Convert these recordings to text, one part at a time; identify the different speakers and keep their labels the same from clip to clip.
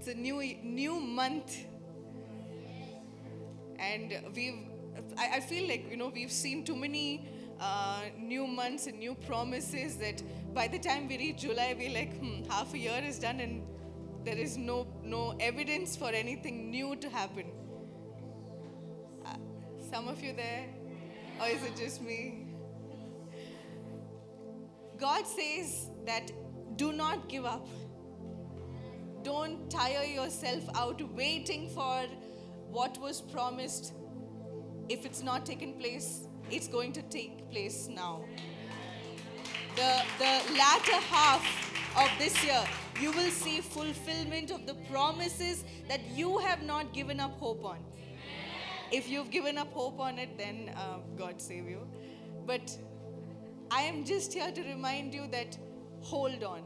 Speaker 1: It's a new new month. And we've I, I feel like you know we've seen too many uh, new months and new promises that by the time we reach July we're like hmm, half a year is done and there is no no evidence for anything new to happen. Uh, some of you there? Or is it just me? God says that do not give up. Don't tire yourself out waiting for what was promised. If it's not taken place, it's going to take place now. The, the latter half of this year, you will see fulfillment of the promises that you have not given up hope on. If you've given up hope on it, then uh, God save you. But I am just here to remind you that hold on.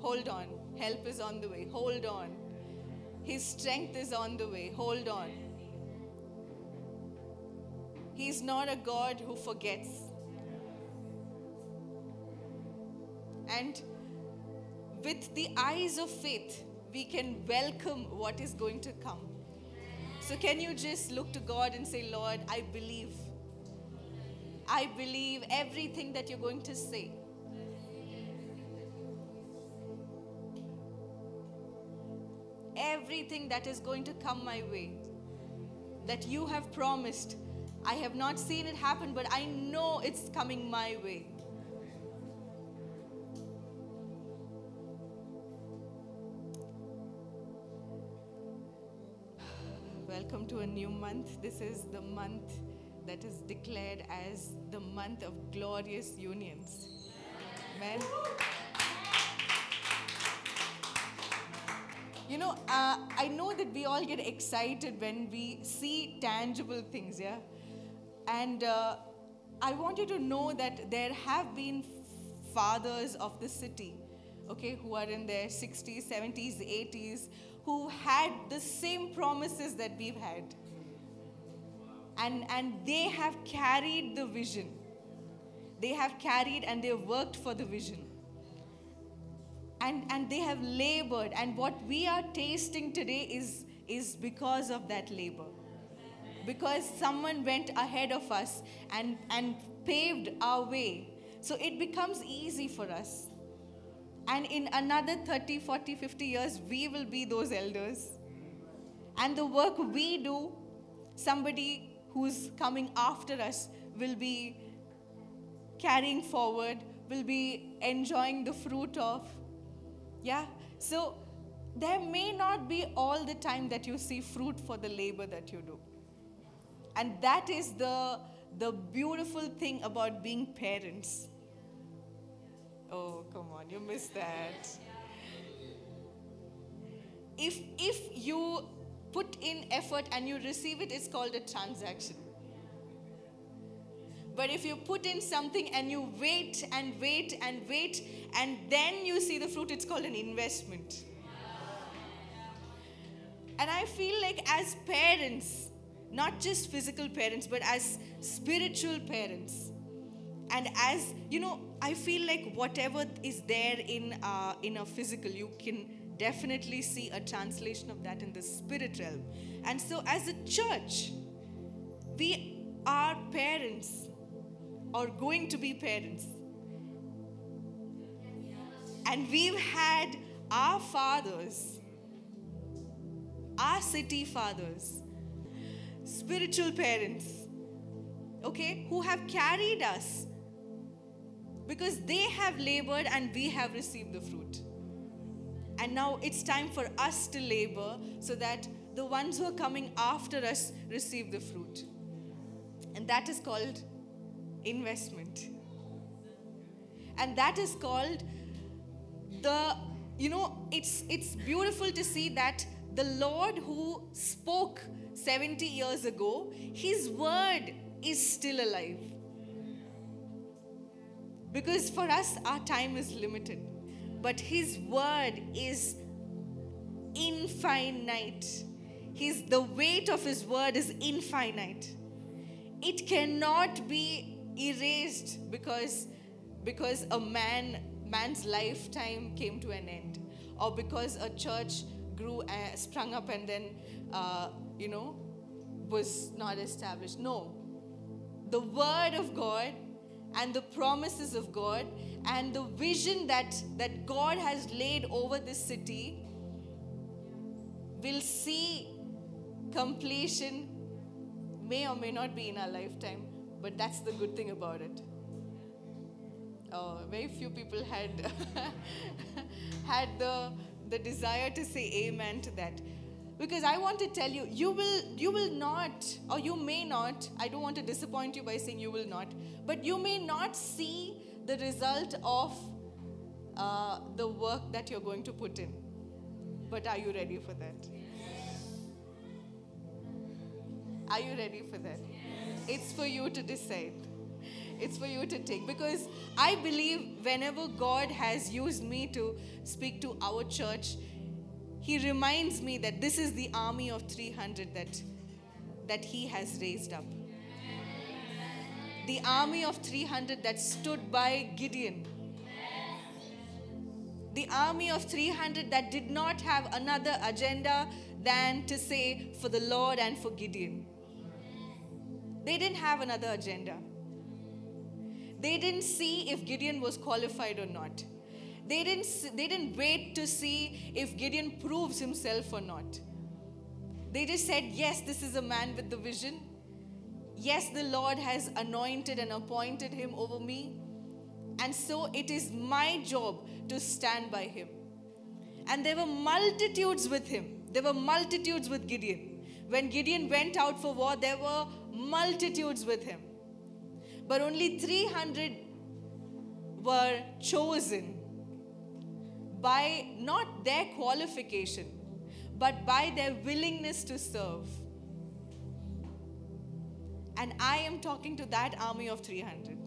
Speaker 1: Hold on. Help is on the way. Hold on. His strength is on the way. Hold on. He's not a God who forgets. And with the eyes of faith, we can welcome what is going to come. So, can you just look to God and say, Lord, I believe. I believe everything that you're going to say. Everything that is going to come my way, that you have promised. I have not seen it happen, but I know it's coming my way. Welcome to a new month. This is the month that is declared as the month of glorious unions. Amen. You know, uh, I know that we all get excited when we see tangible things, yeah? And uh, I want you to know that there have been fathers of the city, okay, who are in their 60s, 70s, 80s, who had the same promises that we've had. And, and they have carried the vision. They have carried and they worked for the vision. And, and they have labored. And what we are tasting today is, is because of that labor. Because someone went ahead of us and, and paved our way. So it becomes easy for us. And in another 30, 40, 50 years, we will be those elders. And the work we do, somebody who's coming after us will be carrying forward, will be enjoying the fruit of. Yeah? So there may not be all the time that you see fruit for the labor that you do. And that is the, the beautiful thing about being parents. Oh, come on, you missed that. If, if you put in effort and you receive it, it's called a transaction. But if you put in something and you wait and wait and wait and then you see the fruit, it's called an investment. And I feel like as parents, not just physical parents, but as spiritual parents, and as you know, I feel like whatever is there in uh, in a physical, you can definitely see a translation of that in the spirit realm. And so, as a church, we are parents or going to be parents. And we've had our fathers, our city fathers, spiritual parents, okay, who have carried us because they have labored and we have received the fruit. And now it's time for us to labor so that the ones who are coming after us receive the fruit. And that is called investment. And that is called the, you know, it's, it's beautiful to see that the Lord who spoke 70 years ago, his word is still alive. Because for us, our time is limited, but his word is infinite. His, the weight of his word is infinite. It cannot be erased because, because a man man's lifetime came to an end or because a church grew, uh, sprung up, and then, uh, you know, was not established. No. The Word of God and the promises of God and the vision that, that God has laid over this city will see completion, may or may not be in our lifetime, but that's the good thing about it. Oh, very few people had had the the desire to say amen to that. Because i want to tell you you will you will not or you may not i don't want to disappoint you by saying you will not but you may not see the result of uh, the work that you're going to put in. But are you ready for that? Are you ready for that it's for you to decide it's for you to take because I believe whenever God has used me to speak to our church, He reminds me that this is the army of 300 that, that He has raised up. The army of 300 that stood by Gideon. The army of 300 that did not have another agenda than to say for the Lord and for Gideon. They didn't have another agenda. They didn't see if Gideon was qualified or not. They didn't, they didn't wait to see if Gideon proves himself or not. They just said, Yes, this is a man with the vision. Yes, the Lord has anointed and appointed him over me. And so it is my job to stand by him. And there were multitudes with him. There were multitudes with Gideon. When Gideon went out for war, there were multitudes with him but only 300 were chosen by not their qualification, but by their willingness to serve. And I am talking to that army of 300.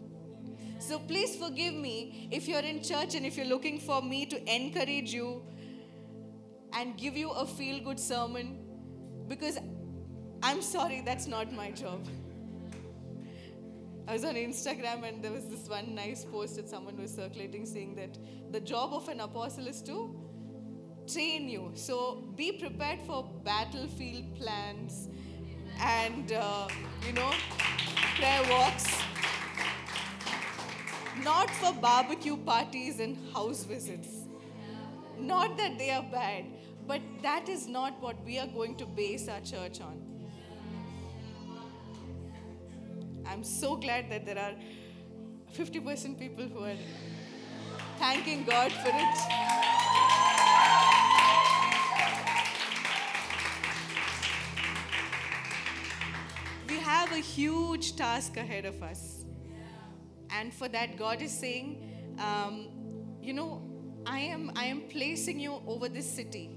Speaker 1: So please forgive me if you're in church and if you're looking for me to encourage you and give you a feel good sermon, because I'm sorry, that's not my job. I was on Instagram and there was this one nice post that someone was circulating saying that the job of an apostle is to train you. So be prepared for battlefield plans and, uh, you know, prayer walks. Not for barbecue parties and house visits. Not that they are bad, but that is not what we are going to base our church on. I'm so glad that there are 50% people who are thanking God for it. We have a huge task ahead of us. And for that, God is saying, um, you know, I am, I am placing you over this city.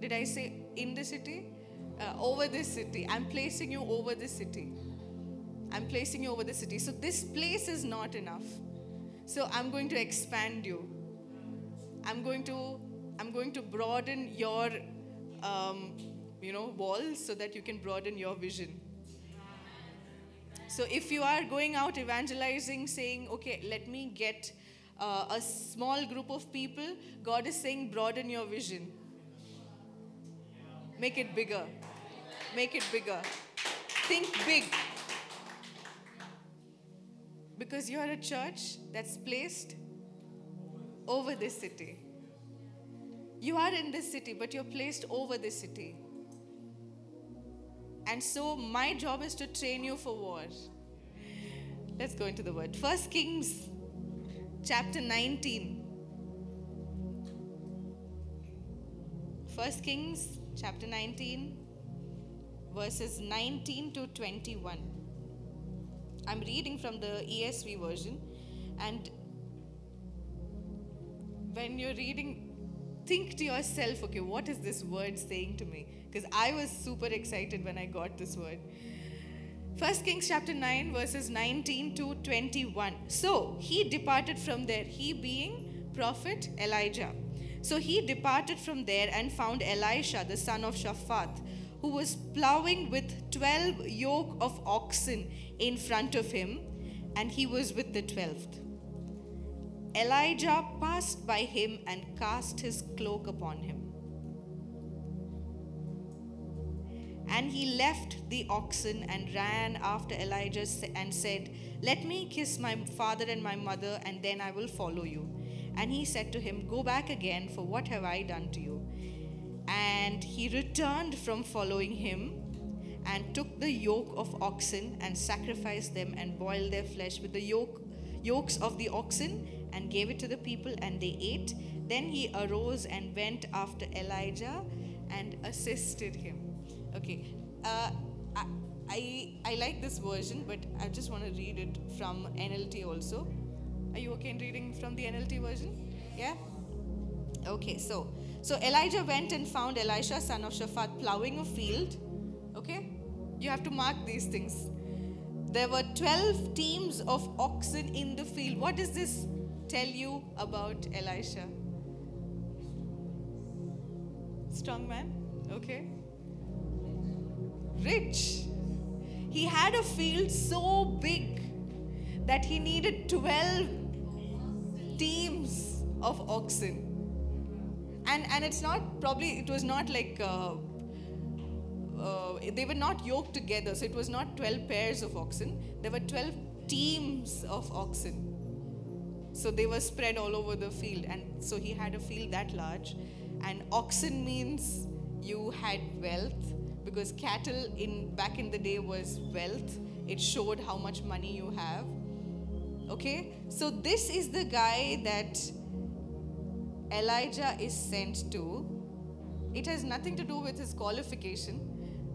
Speaker 1: Did I say in the city? Uh, over this city. I'm placing you over this city. I'm placing you over the city. So this place is not enough. So I'm going to expand you. I'm going to I'm going to broaden your um, you know walls so that you can broaden your vision. So if you are going out evangelizing, saying, okay, let me get uh, a small group of people, God is saying, broaden your vision. Make it bigger. Make it bigger. Think big. Because you are a church that's placed over this city. You are in this city, but you're placed over this city. And so my job is to train you for war. Let's go into the word. First Kings chapter 19. First Kings chapter 19 verses 19 to 21. I'm reading from the ESV version. And when you're reading, think to yourself, okay, what is this word saying to me? Because I was super excited when I got this word. 1 Kings chapter 9, verses 19 to 21. So he departed from there, he being prophet Elijah. So he departed from there and found Elisha, the son of Shaphat, who was plowing with 12 yoke of oxen in front of him, and he was with the twelfth. Elijah passed by him and cast his cloak upon him. And he left the oxen and ran after Elijah and said, Let me kiss my father and my mother, and then I will follow you. And he said to him, Go back again, for what have I done to you? And he returned from following him and took the yoke of oxen and sacrificed them and boiled their flesh with the yoke, yokes of the oxen and gave it to the people, and they ate. Then he arose and went after Elijah and assisted him. Okay. Uh, I, I, I like this version, but I just want to read it from NLT also. Are you okay in reading from the NLT version? Yeah? Okay, so so Elijah went and found Elisha, son of Shaphat, plowing a field. Okay? You have to mark these things. There were 12 teams of oxen in the field. What does this tell you about Elisha? Strong man? Okay rich. He had a field so big that he needed 12 teams of oxen. And, and it's not, probably, it was not like, uh, uh, they were not yoked together, so it was not 12 pairs of oxen. There were 12 teams of oxen. So they were spread all over the field. And so he had a field that large. And oxen means you had wealth because cattle in back in the day was wealth it showed how much money you have okay so this is the guy that elijah is sent to. It has nothing to do with his qualification.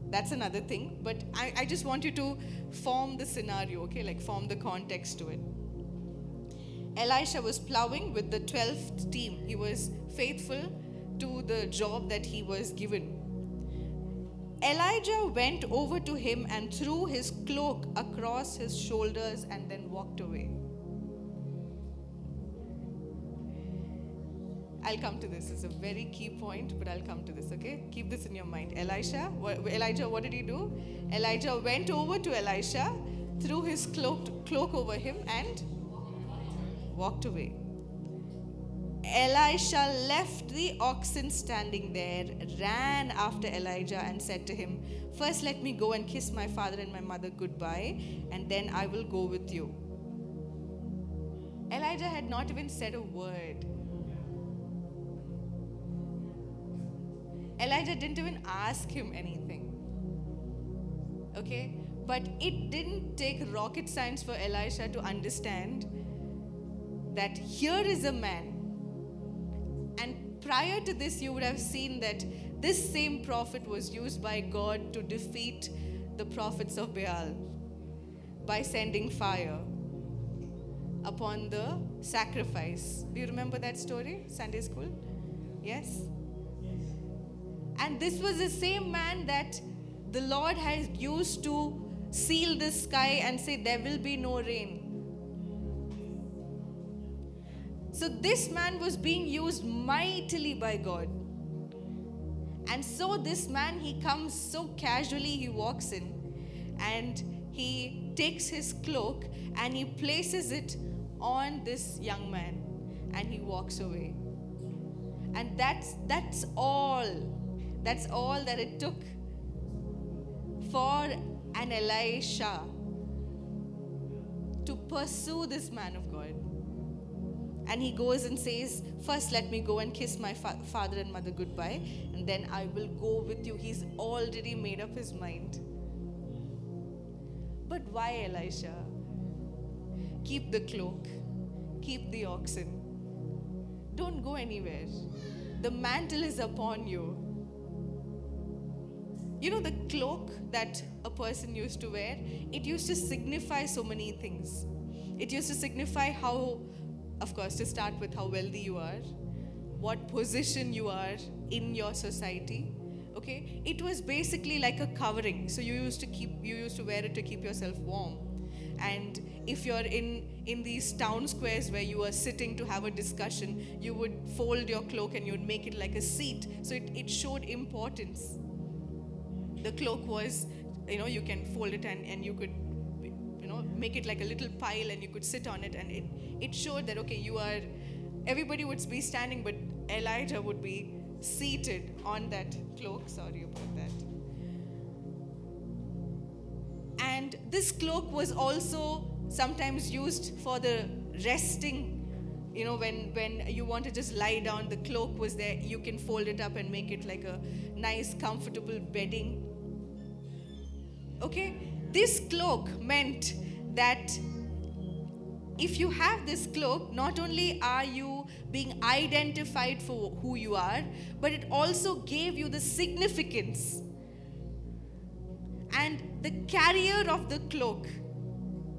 Speaker 1: That's another thing but I, I just want you to form the scenario okay? Like form the context to it. Elisha was plowing with the 12th team. He was faithful to the job that he was given. Elijah went over to him and threw his cloak across his shoulders and then walked away. I'll come to this. It's a very key point, but I'll come to this, okay? Keep this in your mind. Elisha, what, Elijah, what did he do? Elijah went over to Elisha, threw his cloak, cloak over him, and walked away. Elisha left the oxen standing there, ran after Elijah, and said to him, First, let me go and kiss my father and my mother goodbye, and then I will go with you. Elijah had not even said a word. Elijah didn't even ask him anything. Okay? But it didn't take rocket science for Elisha to understand that here is a man And prior to this, you would have seen that this same prophet was used by God to defeat the prophets of Baal by sending fire upon the sacrifice. Do you remember that story? Sunday school? Yes? And this was the same man that the Lord has used to seal the sky and say, There will be no rain. So this man was being used mightily by God. And so this man, he comes so casually, he walks in and he takes his cloak and he places it on this young man and he walks away. And that's that's all. That's all that it took for an Elisha to pursue this man of God. And he goes and says, First, let me go and kiss my fa- father and mother goodbye, and then I will go with you. He's already made up his mind. But why, Elisha? Keep the cloak, keep the oxen. Don't go anywhere. The mantle is upon you. You know, the cloak that a person used to wear, it used to signify so many things. It used to signify how of course, to start with how wealthy you are, what position you are in your society. Okay, it was basically like a covering. So you used to keep, you used to wear it to keep yourself warm. And if you're in in these town squares where you are sitting to have a discussion, you would fold your cloak and you'd make it like a seat. So it, it showed importance. The cloak was, you know, you can fold it and, and you could you know, make it like a little pile and you could sit on it and it, it showed that okay you are everybody would be standing but elijah would be seated on that cloak sorry about that And this cloak was also sometimes used for the resting. You know, when, when you want to just lie down, the cloak was there. You can fold it up and make it like a nice, comfortable bedding. Okay? This cloak meant that if you have this cloak, not only are you being identified for who you are, but it also gave you the significance. And the carrier of the cloak,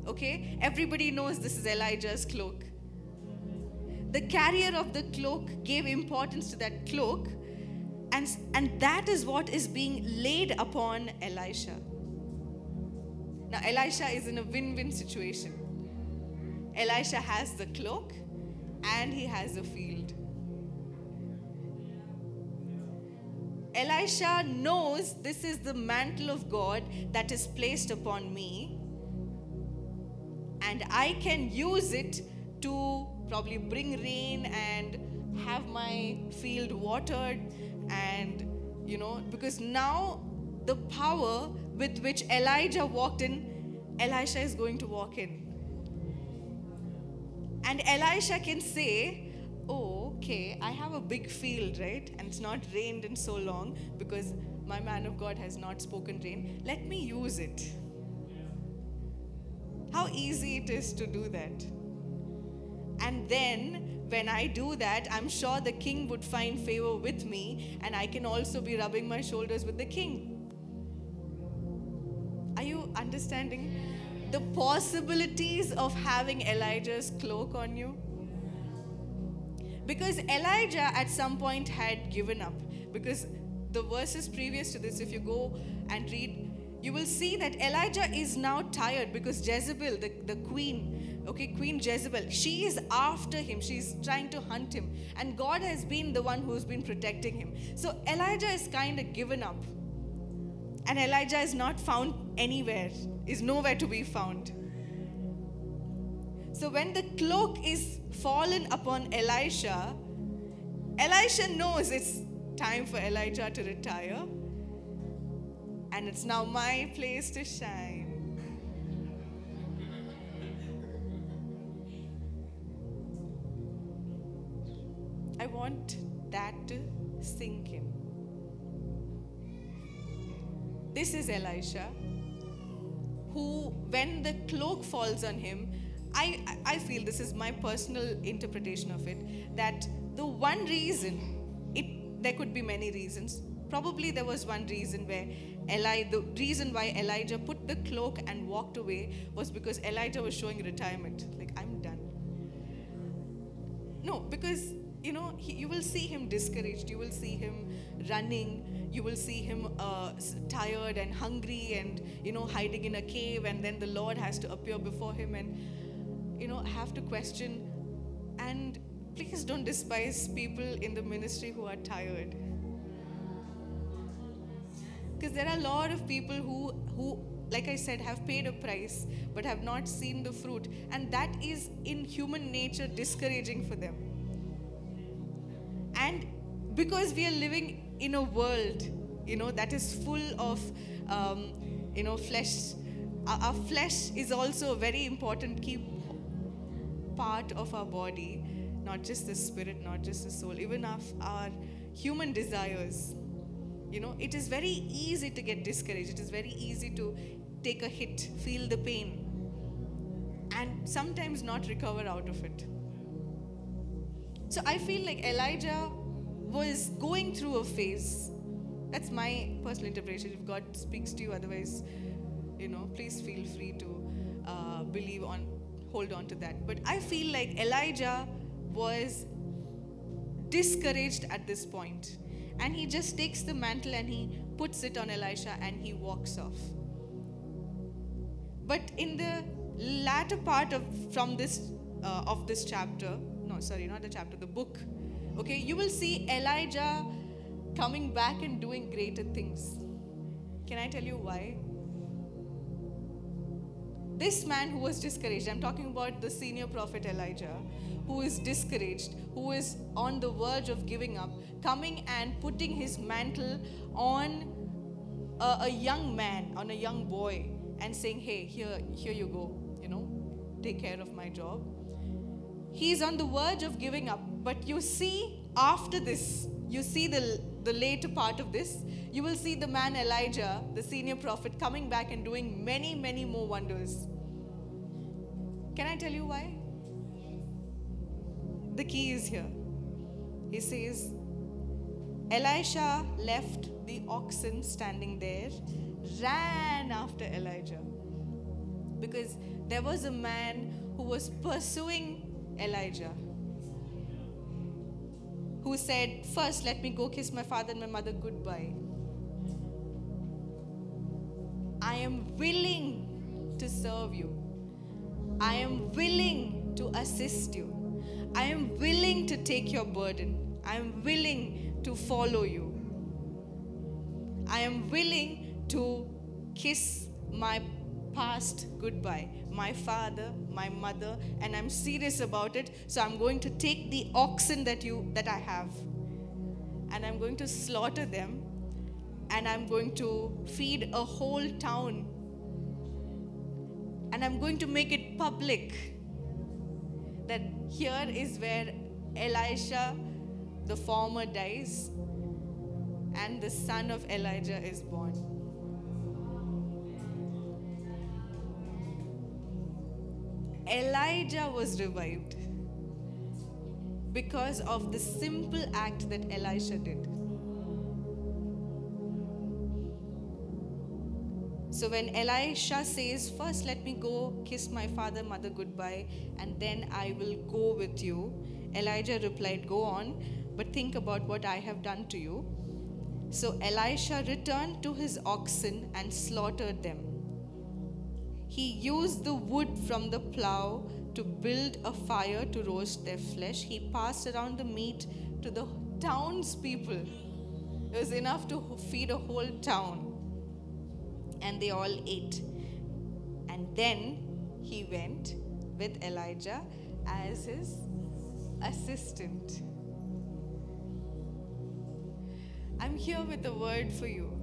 Speaker 1: okay, everybody knows this is Elijah's cloak. The carrier of the cloak gave importance to that cloak, and, and that is what is being laid upon Elisha. Now, Elisha is in a win win situation Elisha has the cloak and he has the field. Elisha knows this is the mantle of God that is placed upon me, and I can use it to probably bring rain and have my field watered, and you know, because now the power with which Elijah walked in, Elisha is going to walk in. And Elisha can say, Oh, okay, I have a big field, right? And it's not rained in so long because my man of God has not spoken rain. Let me use it. How easy it is to do that. And then when I do that, I'm sure the king would find favor with me, and I can also be rubbing my shoulders with the king. Understanding? the possibilities of having Elijah's cloak on you? Because Elijah at some point had given up. Because the verses previous to this, if you go and read, you will see that Elijah is now tired because Jezebel, the, the queen, okay, Queen Jezebel, she is after him. She's trying to hunt him. And God has been the one who's been protecting him. So Elijah is kind of given up. And Elijah is not found anywhere, is nowhere to be found. So when the cloak is fallen upon Elisha, Elisha knows it's time for Elijah to retire. And it's now my place to shine. I want that to sink in. This is Elisha, who, when the cloak falls on him, I, I feel this is my personal interpretation of it that the one reason, it, there could be many reasons. Probably there was one reason where Eli, the reason why Elijah put the cloak and walked away was because Elijah was showing retirement. Like, I'm done. No, because, you know, he, you will see him discouraged. You will see him running you will see him uh, tired and hungry and you know hiding in a cave and then the lord has to appear before him and you know have to question. And please don't despise people in the ministry who are tired. Because there are a lot of people who who like i said have paid a price but have not seen the fruit. And that is in human nature discouraging for them. And because we are living in a world, you know, that is full of, um, you know, flesh. Our, flesh is also a very important key part of our body, not just the spirit, not just the soul, even our, our human desires. You know, it is very easy to get discouraged. It is very easy to take a hit, feel the pain, and sometimes not recover out of it. So I feel like Elijah was going through a phase. That's my personal interpretation. If God speaks to you, otherwise, you know, please feel free to uh, believe on, hold on to that. But I feel like Elijah was discouraged at this point, and he just takes the mantle and he puts it on Elisha and he walks off. But in the latter part of from this uh, of this chapter, no, sorry, not the chapter, the book Okay, you will see Elijah coming back and doing greater things. Can I tell you why? This man who was discouraged, I'm talking about the senior prophet Elijah, who is discouraged, who is on the verge of giving up, coming and putting his mantle on a, a young man, on a young boy, and saying, Hey, here, here you go, you know, take care of my job. He's on the verge of giving up. But you see, after this, you see the, the later part of this, you will see the man Elijah, the senior prophet, coming back and doing many, many more wonders. Can I tell you why? The key is here. He says, Elisha left the oxen standing there, ran after Elijah. Because there was a man who was pursuing Elijah who said, First, let me go kiss my father and my mother goodbye. I am willing to serve you. I am willing to assist you. I am willing to take your burden. I am willing to follow you. I am willing to kiss my past goodbye, my father, my mother, and I'm serious about it. So I'm going to take the oxen that you that I have, and I'm going to slaughter them, and I'm going to feed a whole town, and I'm going to make it public. That here is where Elisha, the former, dies, and the son of Elijah is born. Elijah was revived because of the simple act that Elisha did. So when Elisha says, First let me go kiss my father, mother goodbye, and then I will go with you, Elijah replied, Go on, but think about what I have done to you. So Elisha returned to his oxen and slaughtered them. He used the wood from the plow to build a fire to roast their flesh. He passed around the meat to the townspeople. It was enough to feed a whole town. And they all ate. And then he went with Elijah as his assistant. I'm here with a word for you.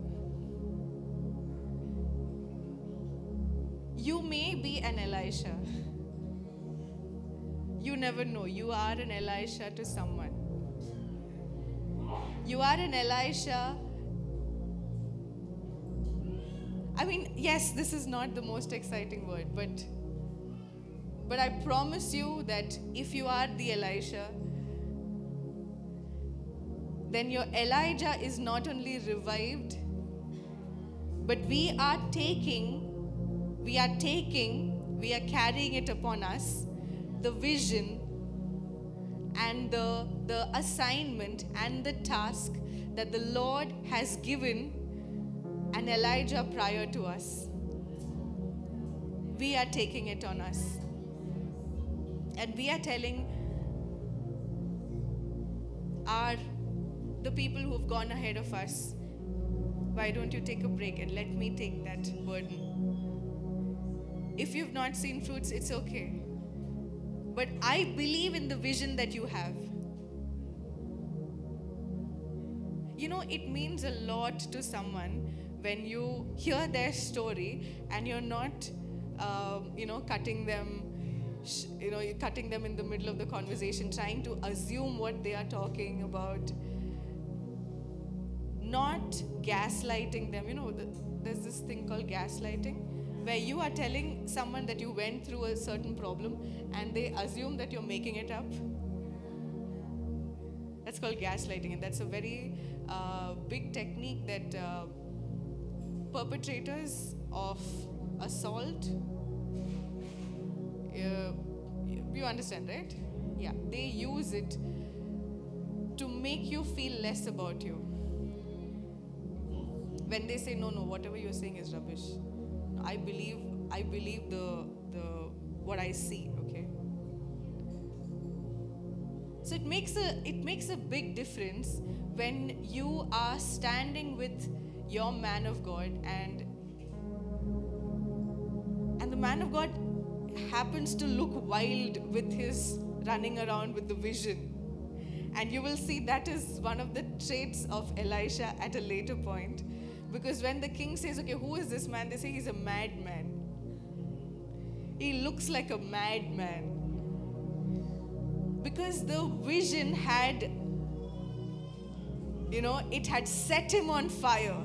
Speaker 1: You may be an Elisha. You never know. You are an Elisha to someone. You are an Elisha. I mean, yes, this is not the most exciting word, but but I promise you that if you are the Elisha, then your Elijah is not only revived, but we are taking we are taking, we are carrying it upon us, the vision and the, the assignment and the task that the Lord has given and Elijah prior to us. We are taking it on us. And we are telling our the people who have gone ahead of us, why don't you take a break and let me take that burden? If you've not seen fruits, it's okay. But I believe in the vision that you have. You know, it means a lot to someone when you hear their story and you're not, um, you know, cutting them, you know, you're cutting them in the middle of the conversation, trying to assume what they are talking about, not gaslighting them. You know, the, there's this thing called gaslighting where you are telling someone that you went through a certain problem and they assume that you're making it up. That's called gaslighting, and that's a very uh, big technique that uh, perpetrators of assault, uh, you understand, right? Yeah, they use it to make you feel less about you. When they say, no, no, whatever you're saying is rubbish I believe I believe the the what I see, okay? So it makes a it makes a big difference when you are standing with your man of God and and the man of God happens to look wild with his running around with the vision. And you will see that is one of the traits of Elisha at a later point Because when the king says, Okay, who is this man? They say he's a madman. He looks like a madman. Because the vision had, you know, it had set him on fire.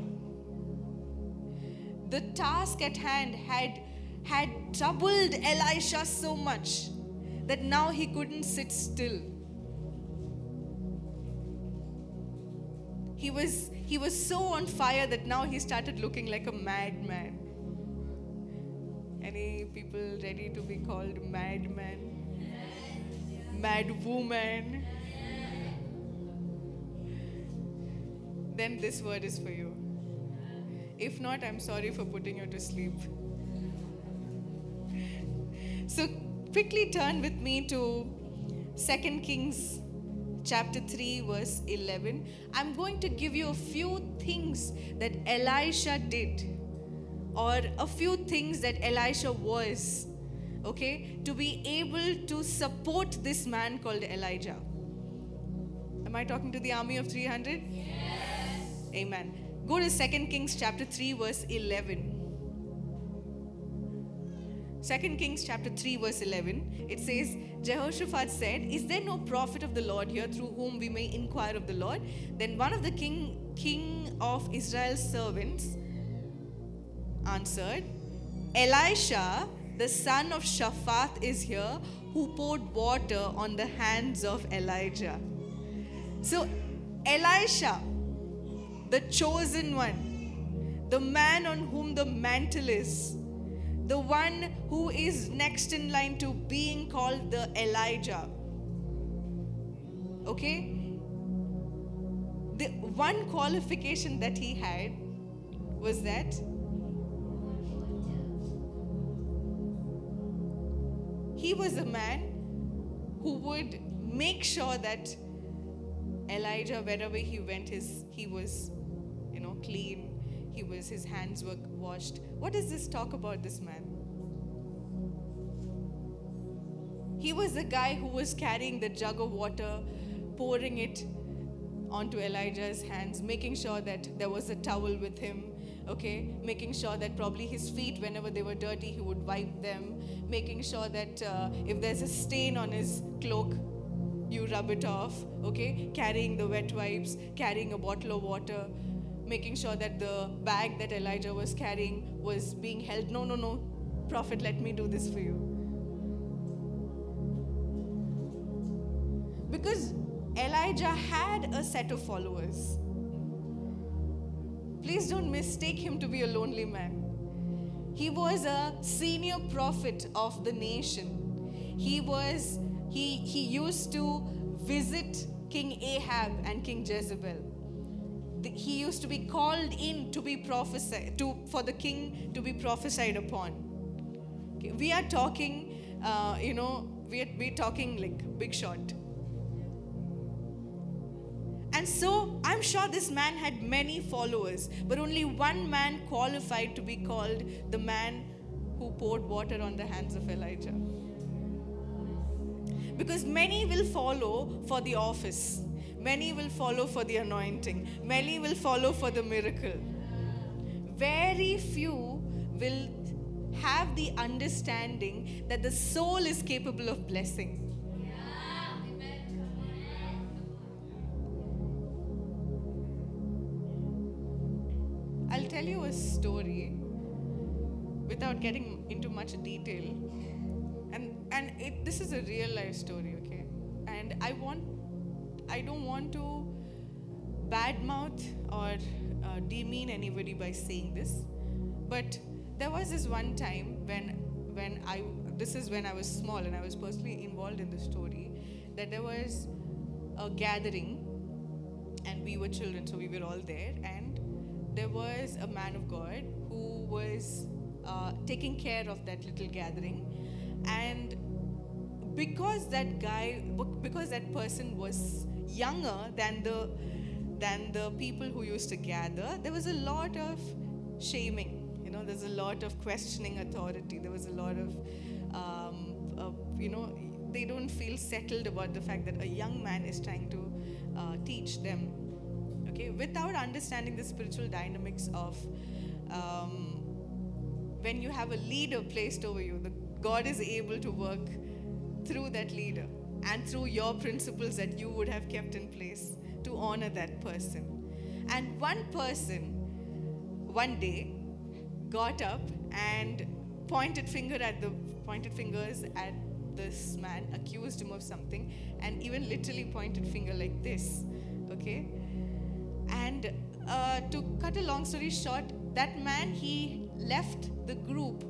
Speaker 1: The task at hand had had troubled Elisha so much that now he couldn't sit still. He was, he was so on fire that now he started looking like a madman. Any people ready to be called madman? Mad woman? Then this word is for you. If not, I'm sorry for putting you to sleep. So quickly turn with me to 2 Kings chapter 3 verse 11 i'm going to give you a few things that elisha did or a few things that elisha was okay to be able to support this man called elijah. Am i talking to the army of 300 yes. Amen. Go to 2 kings chapter 3 verse 11 2 Kings chapter 3 verse 11 it says Jehoshaphat said is there no prophet of the Lord here through whom we may inquire of the Lord then one of the king king of Israel's servants answered Elisha the son of Shaphat is here who poured water on the hands of Elijah. So Elisha the chosen one the man on whom the mantle is the one who is next in line to being called the Elijah. Okay? The one qualification that he had was that he was a man who would make sure that Elijah, wherever he went, his, he was, you know, clean he was his hands were washed. What does this talk about this man? He was the guy who was carrying the jug of water pouring it onto elijah's hands making sure that there was a towel with him okay? Making sure that probably his feet whenever they were dirty he would wipe them. Making sure that uh, if there's a stain on his cloak you rub it off okay? Carrying the wet wipes carrying a bottle of water making sure that the bag that Elijah was carrying was being held. No, no, no, prophet, let me do this for you. Because Elijah had a set of followers. Please don't mistake him to be a lonely man. He was a senior prophet of the nation. He was he he used to visit King Ahab and King Jezebel he used to be called in to be prophesied to for the king to be prophesied upon. Okay, we are talking uh, you know we are, we're talking like big shot and so i'm sure this man had many followers but only one man qualified to be called the man who poured water on the hands of elijah. Because many will follow for the office Many will follow for the anointing, many will follow for the miracle. Very few will have the understanding that the soul is capable of blessing. I'll tell you a story without getting into much detail. And, and it, this is a real life story, okay? And I want I don't want to badmouth or uh, demean anybody by saying this, but there was this one time when when I this is when I was small and I was personally involved in the story that there was a gathering and we were children so we were all there and there was a man of God who was uh, taking care of that little gathering. And because that guy because that person was younger than the than the people who used to gather there was a lot of shaming. You know there's a lot of questioning authority. There was a lot of um, uh, you know they don't feel settled about the fact that a young man is trying to uh, teach them. Okay, without understanding the spiritual dynamics of um, when you have a leader placed over you, the, God is able to work through that leader and through your principles that you would have kept in place to honor that person. And one person, one day, got up and pointed finger at the pointed fingers at this man, accused him of something, and even literally pointed finger like this. Okay, and uh, to cut a long story short, that man he left the group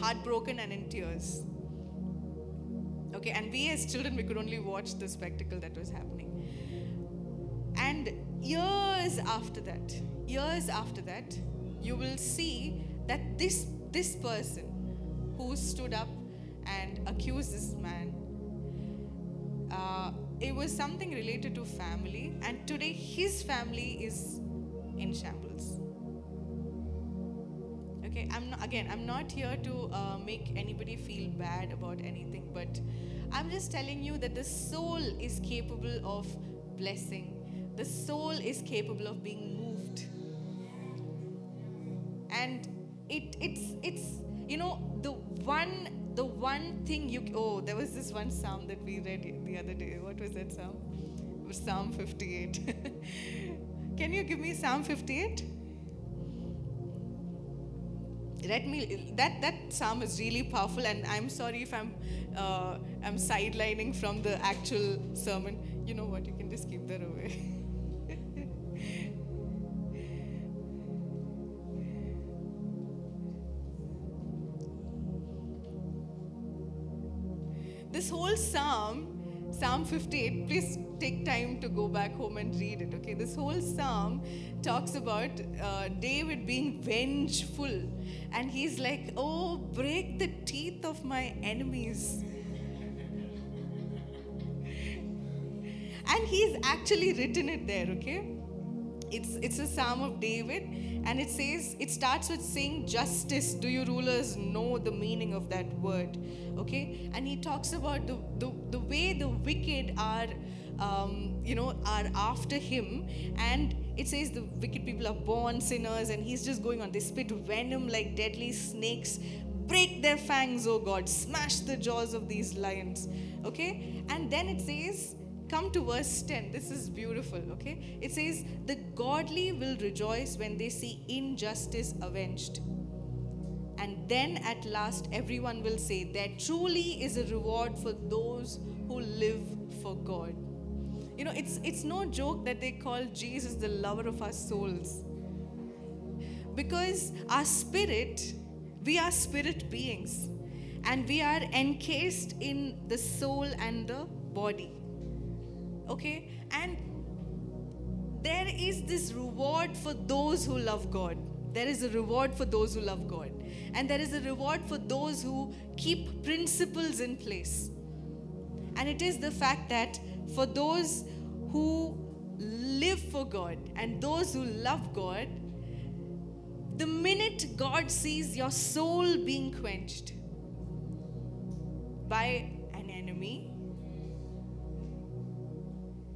Speaker 1: heartbroken and in tears. Okay, and we as children we could only watch the spectacle that was happening. And years after that, years after that, you will see that this this person who stood up and accused this man, uh, it was something related to family, and today his family is in shambles. Okay, I'm not, again, I'm not here to uh, make anybody feel bad about anything, but I'm just telling you that the soul is capable of blessing. The soul is capable of being moved. And it, it's, it's, you know, the one, the one thing you, oh, there was this one psalm that we read the other day. What was that psalm? Psalm 58. Can you give me Psalm 58? Let me that that psalm is really powerful and i'm sorry if i'm uh, i'm sidelining from the actual sermon. You know what? You can just keep that away. This whole psalm psalm 58 please take time to go back home and read it okay? This whole psalm talks about uh, david being vengeful and he's like oh break the teeth of my enemies. And he's actually written it there okay it's it's a psalm of david and it says it starts with saying justice do you rulers know the meaning of that word okay? And he talks about the the, the way the wicked are um, you know are after him and it says the wicked people are born sinners and he's just going on. They spit venom like deadly snakes. Break their fangs oh god. Smash the jaws of these lions okay? And then it says come to verse 10. This is beautiful, okay? It says, The godly will rejoice when they see injustice avenged. And then at last, everyone will say, There truly is a reward for those who live for God. You know, it's, it's no joke that they call Jesus the lover of our souls. Because our spirit, we are spirit beings, and we are encased in the soul and the body okay? And there is this reward for those who love god. There is a reward for those who love god. And there is a reward for those who keep principles in place. And it is the fact that for those who live for god and those who love god the minute god sees your soul being quenched by an enemy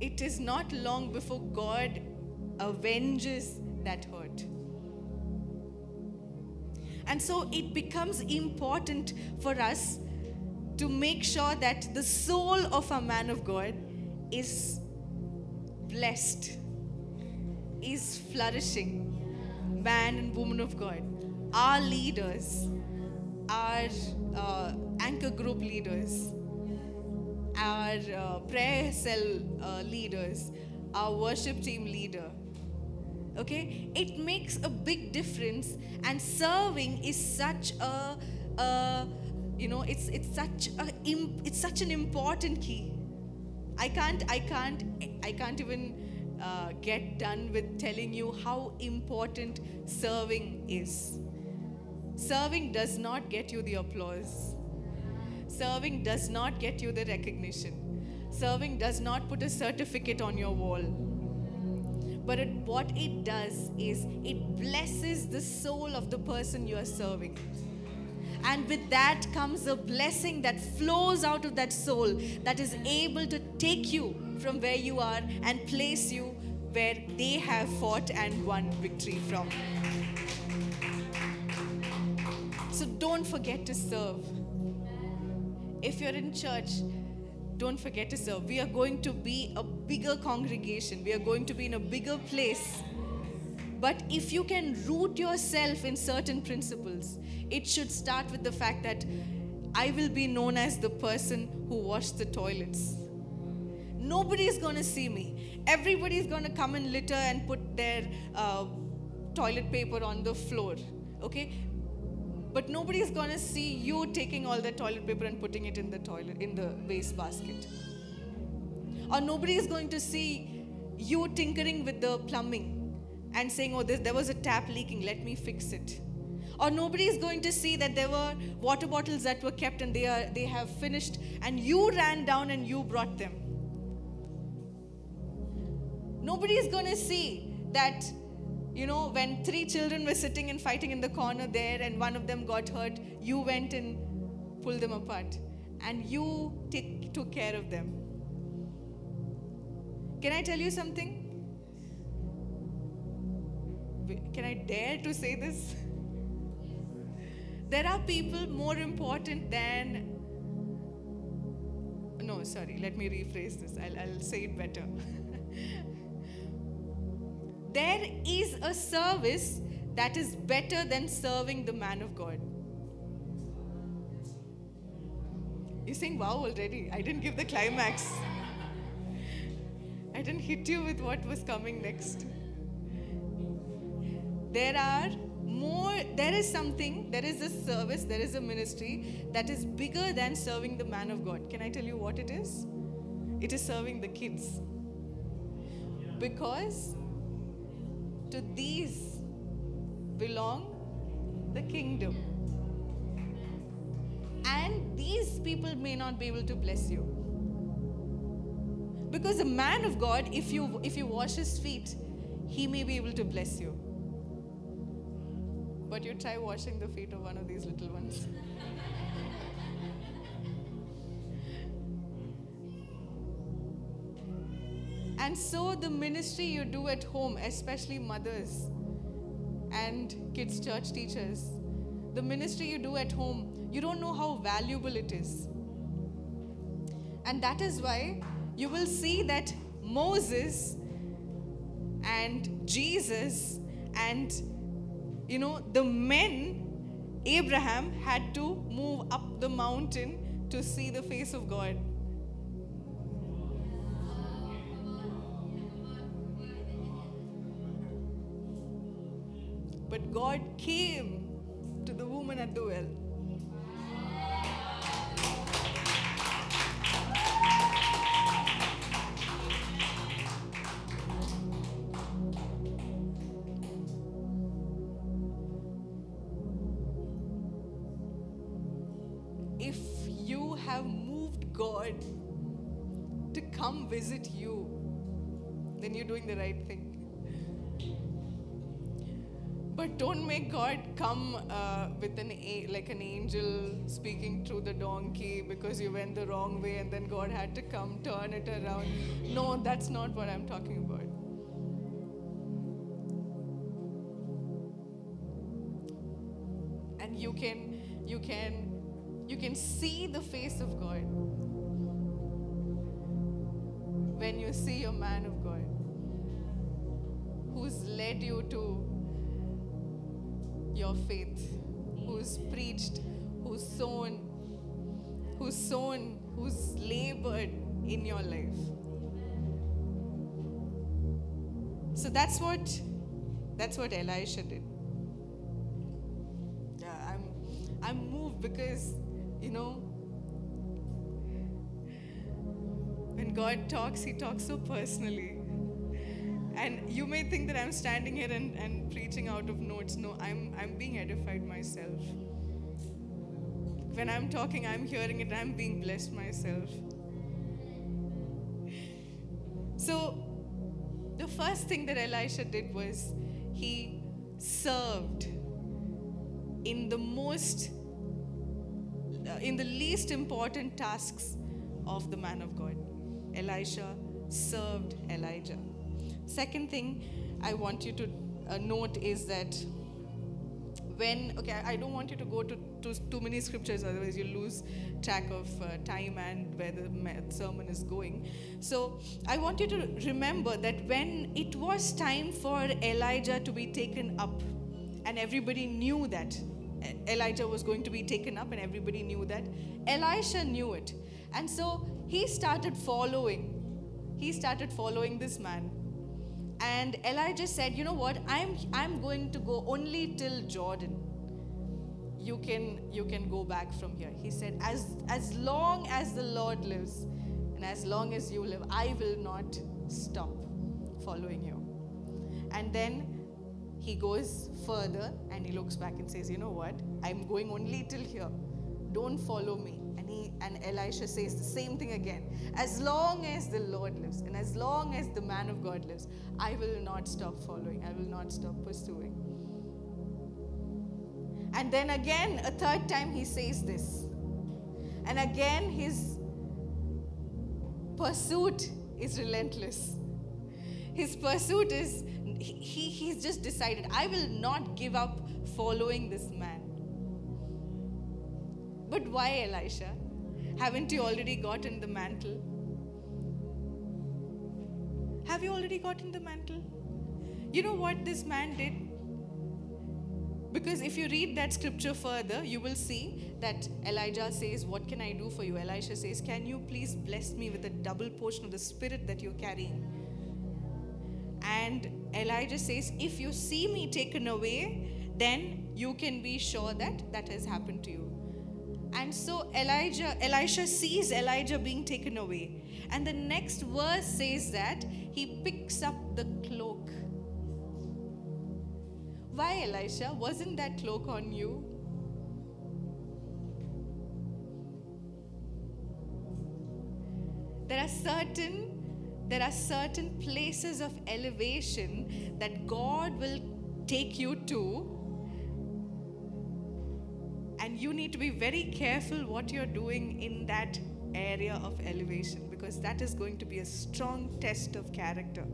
Speaker 1: it is not long before God avenges that hurt. And so it becomes important for us to make sure that the soul of a man of God is blessed, is flourishing. Man and woman of God, our leaders, our uh, anchor group leaders, our uh, prayer cell uh, leaders, our worship team leader. Okay, it makes a big difference, and serving is such a, a you know, it's it's such a it's such an important key. I can't I can't I can't even uh, get done with telling you how important serving is. Serving does not get you the applause Serving does not get you the recognition. Serving does not put a certificate on your wall. But it, what it does is it blesses the soul of the person you are serving. And with that comes a blessing that flows out of that soul that is able to take you from where you are and place you where they have fought and won victory from. So don't forget to serve. If you're in church, don't forget to serve. We are going to be a bigger congregation, we are going to be in a bigger place. But if you can root yourself in certain principles, it should start with the fact that I will be known as the person who washed the toilets. Nobody is going to see me. Everybody is going to come and litter and put their uh, toilet paper on the floor. Okay? But nobody is going to see you taking all the toilet paper and putting it in the toilet, in the waste basket. Or nobody is going to see you tinkering with the plumbing and saying, oh, this, there was a tap leaking, let me fix it. Or nobody is going to see that there were water bottles that were kept and they, are, they have finished and you ran down and you brought them. Nobody is going to see that you know, when three children were sitting and fighting in the corner there and one of them got hurt, you went and pulled them apart and you took care of them. Can I tell you something? Can I dare to say this? There are people more important than. No, sorry, let me rephrase this. I'll, I'll say it better. there is a service that is better than serving the man of God. You're saying, wow, already. I didn't give the climax. I didn't hit you with what was coming next. There are more, there is something, there is a service, there is a ministry that is bigger than serving the man of God. Can I tell you what it is? It is serving the kids. Because to these belong the kingdom. And these people may not be able to bless you. Because a man of God, if you if you wash his feet, he may be able to bless you. But you try washing the feet of one of these little ones. And so, the ministry you do at home, especially mothers and kids' church teachers, the ministry you do at home, you don't know how valuable it is. And that is why you will see that Moses and Jesus and you know the men Abraham had to move up the mountain to see the face of God. God came to the woman at the well. Don't make God come uh, with an a- like an angel speaking through the donkey because you went the wrong way and then God had to come turn it around. No, that's not what I'm talking about. And you can you can you can see the face of God when you see a man of God who's led you to your faith, who's preached, who's sown, who's sown, who's labored in your life. So that's what that's what Elisha did. Yeah, I'm I'm moved because you know when God talks, He talks so personally. And you may think that I'm standing here and, and preaching out of notes. No, I'm, I'm being edified myself. When I'm talking, I'm hearing it, I'm being blessed myself. So, the first thing that Elisha did was he served in the most, uh, in the least important tasks of the man of God. Elisha served Elijah. Second thing I want you to uh, note is that when okay i don't want you to go to, to too many scriptures otherwise you lose track of uh, time and where the sermon is going. So i want you to remember that when it was time for elijah to be taken up and everybody knew that elijah was going to be taken up and everybody knew that elisha knew it. And so he started following he started following this man and Elijah said, You know what? I'm, I'm going to go only till Jordan. You can, you can go back from here. He said, as, as long as the Lord lives and as long as you live, I will not stop following you. And then he goes further and he looks back and says, You know what? I'm going only till here. Don't follow me. And he and Elisha says the same thing again. As long as the Lord lives and as long as the man of God lives, I will not stop following. I will not stop pursuing. And then again, a third time he says this. And again, his pursuit is relentless. His pursuit is, he, he's just decided, I will not give up following this man. But why, Elisha? Haven't you already gotten the mantle? Have you already gotten the mantle? You know what this man did? Because if you read that scripture further, you will see that Elijah says, What can I do for you? Elisha says, Can you please bless me with a double portion of the spirit that you're carrying? And Elijah says, If you see me taken away, then you can be sure that that has happened to you. And so Elijah, Elisha sees Elijah being taken away. And the next verse says that he picks up the cloak. Why, Elisha? Wasn't that cloak on you? There are certain there are certain places of elevation that God will take you to and you need to be very careful what you're doing in that area of elevation because that is going to be a strong test of character.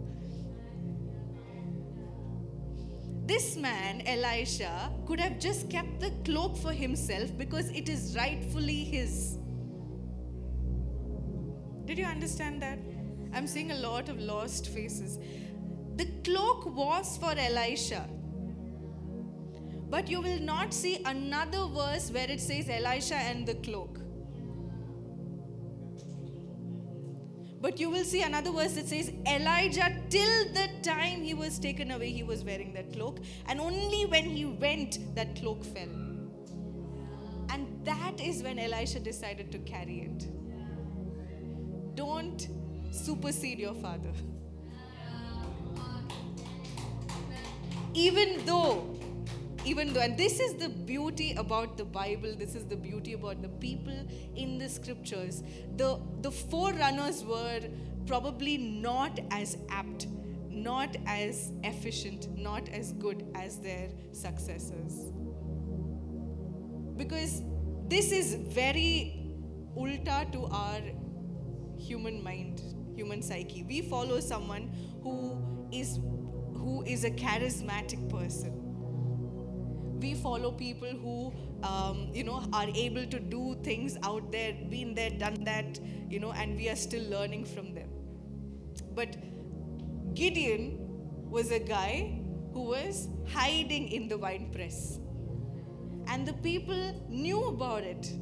Speaker 1: This man, Elisha, could have just kept the cloak for himself because it is rightfully his. Did you understand that? I'm seeing a lot of lost faces. The cloak was for Elisha. But you will not see another verse where it says Elisha and the cloak. But you will see another verse that says Elijah, till the time he was taken away, he was wearing that cloak. And only when he went, that cloak fell. And that is when Elisha decided to carry it. Don't supersede your father. Even though even though, and this is the beauty about the Bible, this is the beauty about the people in the scriptures. The, the forerunners were probably not as apt, not as efficient, not as good as their successors. Because this is very ulta to our human mind, human psyche. We follow someone who is who is a charismatic person we follow people who um, you know are able to do things out there been there done that you know and we are still learning from them. But gideon was a guy who was hiding in the wine press. And the people knew about it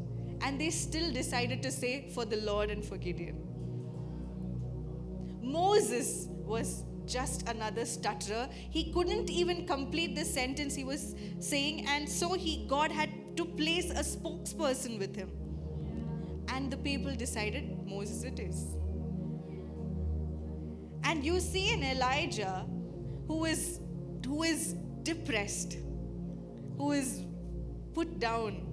Speaker 1: and they still decided to say for the lord and for gideon. Moses was just another stutterer. He couldn't even complete the sentence he was saying, and so he God had to place a spokesperson with him. And the people decided Moses it is. And you see in Elijah, who is who is depressed, who is put down,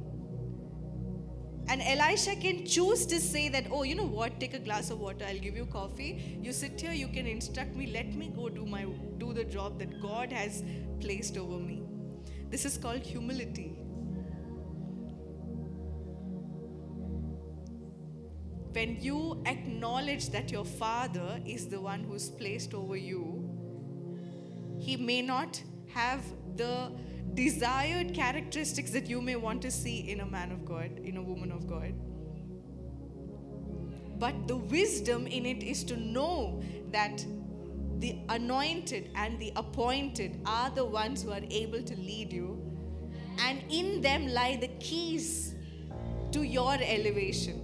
Speaker 1: and Elisha can choose to say that, oh, you know what, take a glass of water, I'll give you coffee. You sit here, you can instruct me, let me go do my do the job that God has placed over me. This is called humility. When you acknowledge that your father is the one who's placed over you, he may not have the desired characteristics that you may want to see in a man of God, in a woman of God. But the wisdom in it is to know that the anointed and the appointed are the ones who are able to lead you, and in them lie the keys to your elevation.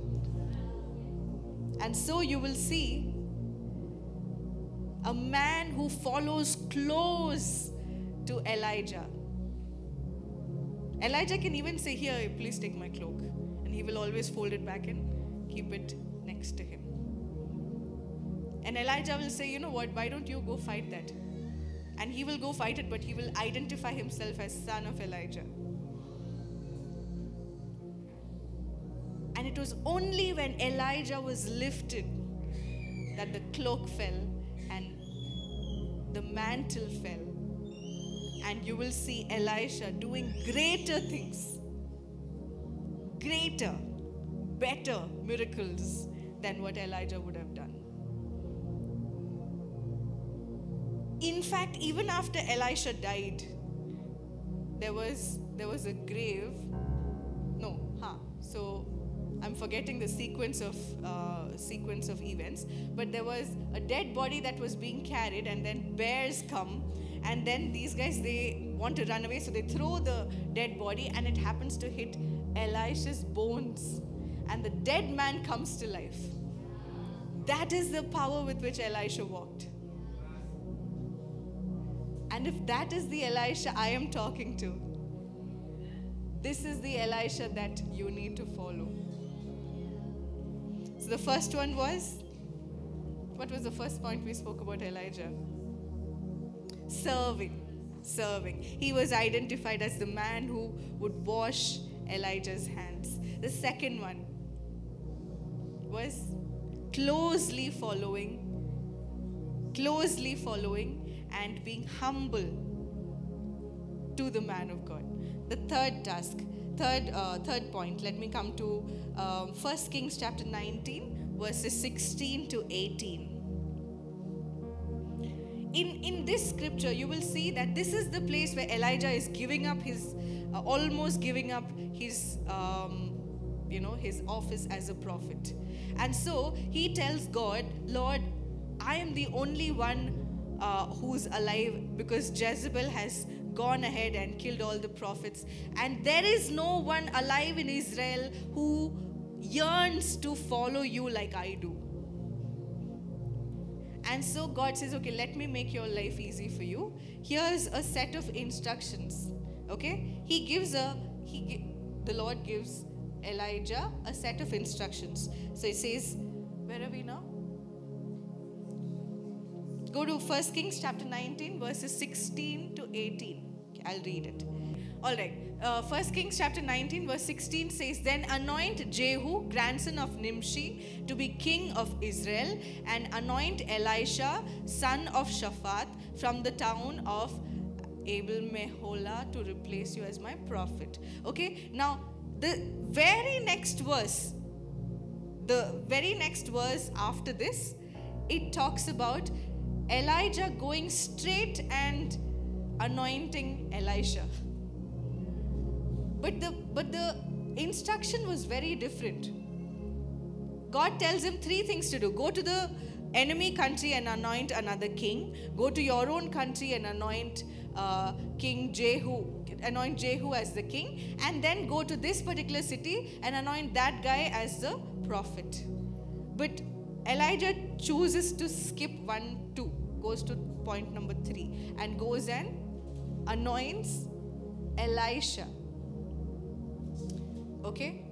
Speaker 1: And so you will see a man who follows close to Elijah. Elijah can even say, Here, please take my cloak. And he will always fold it back and keep it next to him. And Elijah will say, You know what? Why don't you go fight that? And he will go fight it, but he will identify himself as son of Elijah. And it was only when Elijah was lifted that the cloak fell and the mantle fell. And you will see Elisha doing greater things, greater, better miracles than what Elijah would have done. In fact, even after Elisha died, there was there was a grave. No, huh? So I'm forgetting the sequence of uh, sequence of events, but there was a dead body that was being carried, and then bears come, and then these guys they want to run away, so they throw the dead body, and it happens to hit Elisha's bones, and the dead man comes to life. That is the power with which Elisha walked. And if that is the Elisha I am talking to, this is the Elisha that you need to follow. So the first one was what was the first point we spoke about Elijah? Serving. Serving. He was identified as the man who would wash Elijah's hands. The second one was closely following, closely following and being humble to the man of God. The third task, third, uh, third point, let me come to um, 1 Kings chapter 19, verses 16 to 18. In, in this scripture, you will see that this is the place where Elijah is giving up his, uh, almost giving up his, um, you know, his office as a prophet. And so he tells God, Lord, I am the only one uh, who's alive because Jezebel has gone ahead and killed all the prophets. And there is no one alive in Israel who yearns to follow you like I do. And so God says, okay, let me make your life easy for you. Here's a set of instructions. Okay? He gives a, he, the Lord gives Elijah a set of instructions. So he says, where are we now? Go to 1 Kings chapter 19, verses 16 to 18. I'll read it. All right. Uh, 1 Kings chapter 19, verse 16 says, Then anoint Jehu, grandson of Nimshi, to be king of Israel, and anoint Elisha, son of Shaphat, from the town of Abel Meholah, to replace you as my prophet. Okay, now the very next verse, the very next verse after this, it talks about Elijah going straight and anointing Elisha. But the but the instruction was very different. God tells him three things to do. Go to the enemy country and anoint another king. Go to your own country and anoint uh, King Jehu, anoint Jehu as the king, and then go to this particular city and anoint that guy as the prophet. But Elijah chooses to skip one, two, goes to point number three, and goes and anoints Elisha. Okay?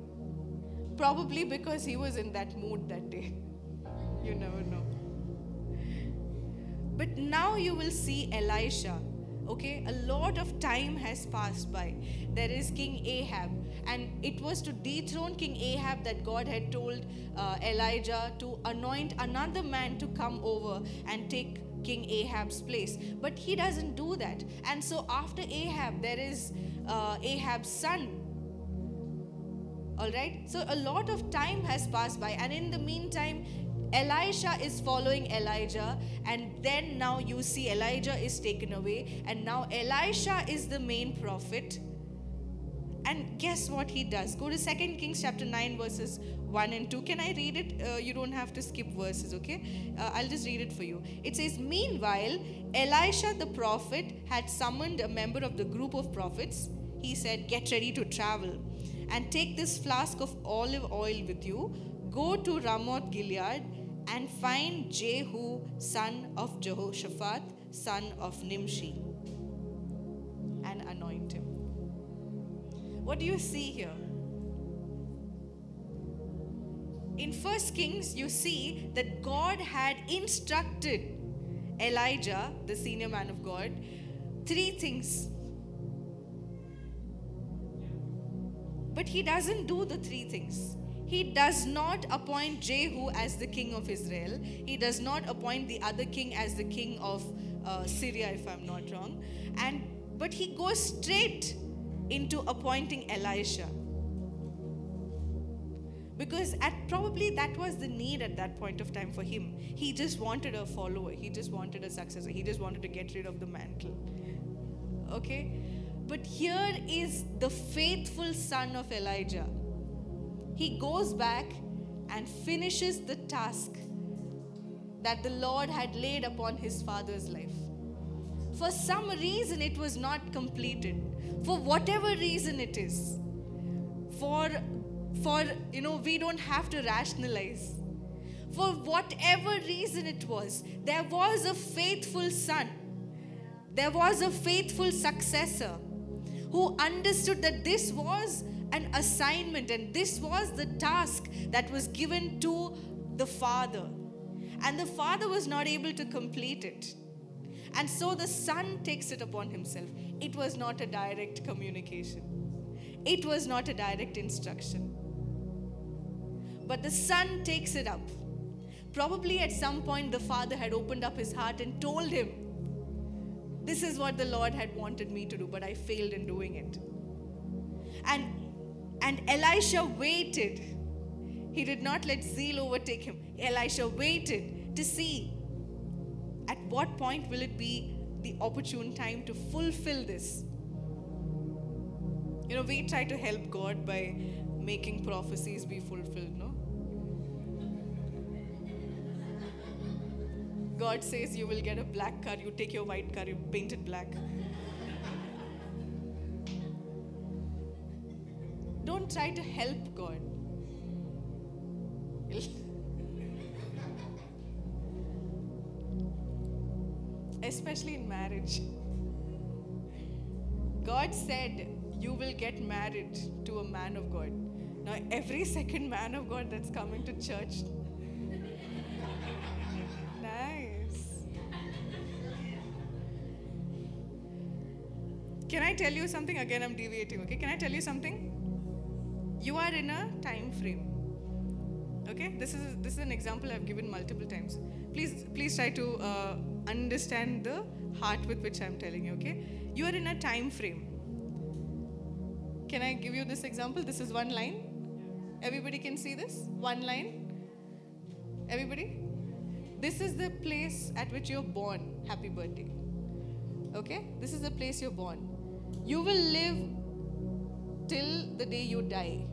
Speaker 1: Probably because he was in that mood that day. You never know. But now you will see Elisha. Okay? A lot of time has passed by. There is King Ahab and it was to dethrone King Ahab that God had told uh, Elijah to anoint another man to come over and take King Ahab's place. But he doesn't do that. And so after Ahab, there is uh, Ahab's son. All right? So a lot of time has passed by. And in the meantime, Elisha is following Elijah, and then now you see Elijah is taken away, and now Elisha is the main prophet. And guess what he does? Go to 2 Kings chapter 9, verses 1 and 2. Can I read it? Uh, you don't have to skip verses, okay? Uh, I'll just read it for you. It says, Meanwhile, Elisha the prophet had summoned a member of the group of prophets. He said, Get ready to travel and take this flask of olive oil with you. Go to Ramoth Gilead and find Jehu, son of Jehoshaphat, son of Nimshi, and anoint him. What do you see here? In First Kings, you see that God had instructed Elijah, the senior man of God, three things. But he doesn't do the three things. He does not appoint Jehu as the king of Israel. He does not appoint the other king as the king of uh, Syria, if I'm not wrong. And but he goes straight into appointing Elisha. Because at probably that was the need at that point of time for him. He just wanted a follower. He just wanted a successor. He just wanted to get rid of the mantle. Okay? But here is the faithful son of Elijah. He goes back and finishes the task that the Lord had laid upon his father's life. For some reason, it was not completed. For whatever reason it is. For, for you know, we don't have to rationalize. For whatever reason it was, there was a faithful son. There was a faithful successor who understood that this was an assignment and this was the task that was given to the father. And the father was not able to complete it. And so the son takes it upon himself. It was not a direct communication, it was not a direct instruction. But the son takes it up. Probably at some point, the father had opened up his heart and told him, This is what the Lord had wanted me to do, but I failed in doing it. And, and Elisha waited. He did not let zeal overtake him. Elisha waited to see at what point will it be the opportune time to fulfill this? You know, we try to help God by making prophecies be fulfilled, no? God says you will get a black car, you take your white car, you paint it black. Don't try to help God. Especially in marriage. God said you will get married to a man of God. Now, every second man of God that's coming to church Can I tell you something? Again, I'm deviating, okay? Can I tell you something? You are in a time frame. Okay? This is this is an example I've given multiple times. Please please try to uh, understand the heart with which I'm telling you, okay? You are in a time frame. Can I give you this example? This is one line. Everybody can see this? One line. Everybody? This is the place at which you're born. Happy birthday. Okay? This is the place you're born. You will live till the day you die.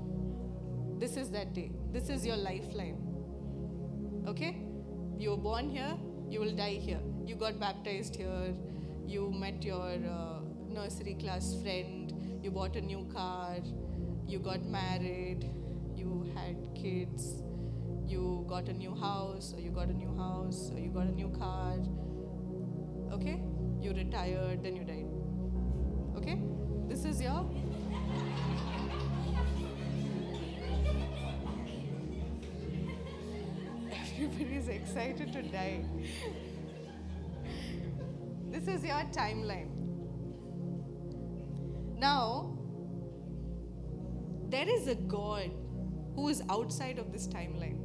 Speaker 1: This is that day. This is your lifeline. Okay? You were born here, you will die here. You got baptized here, you met your uh, nursery class friend, you bought a new car, you got married, you had kids, you got a new house, or you got a new house, or you got a new car. Okay? You retired, then you died. Okay? This is your. Everybody is excited to die. This is your timeline. Now, there is a God who is outside of this timeline.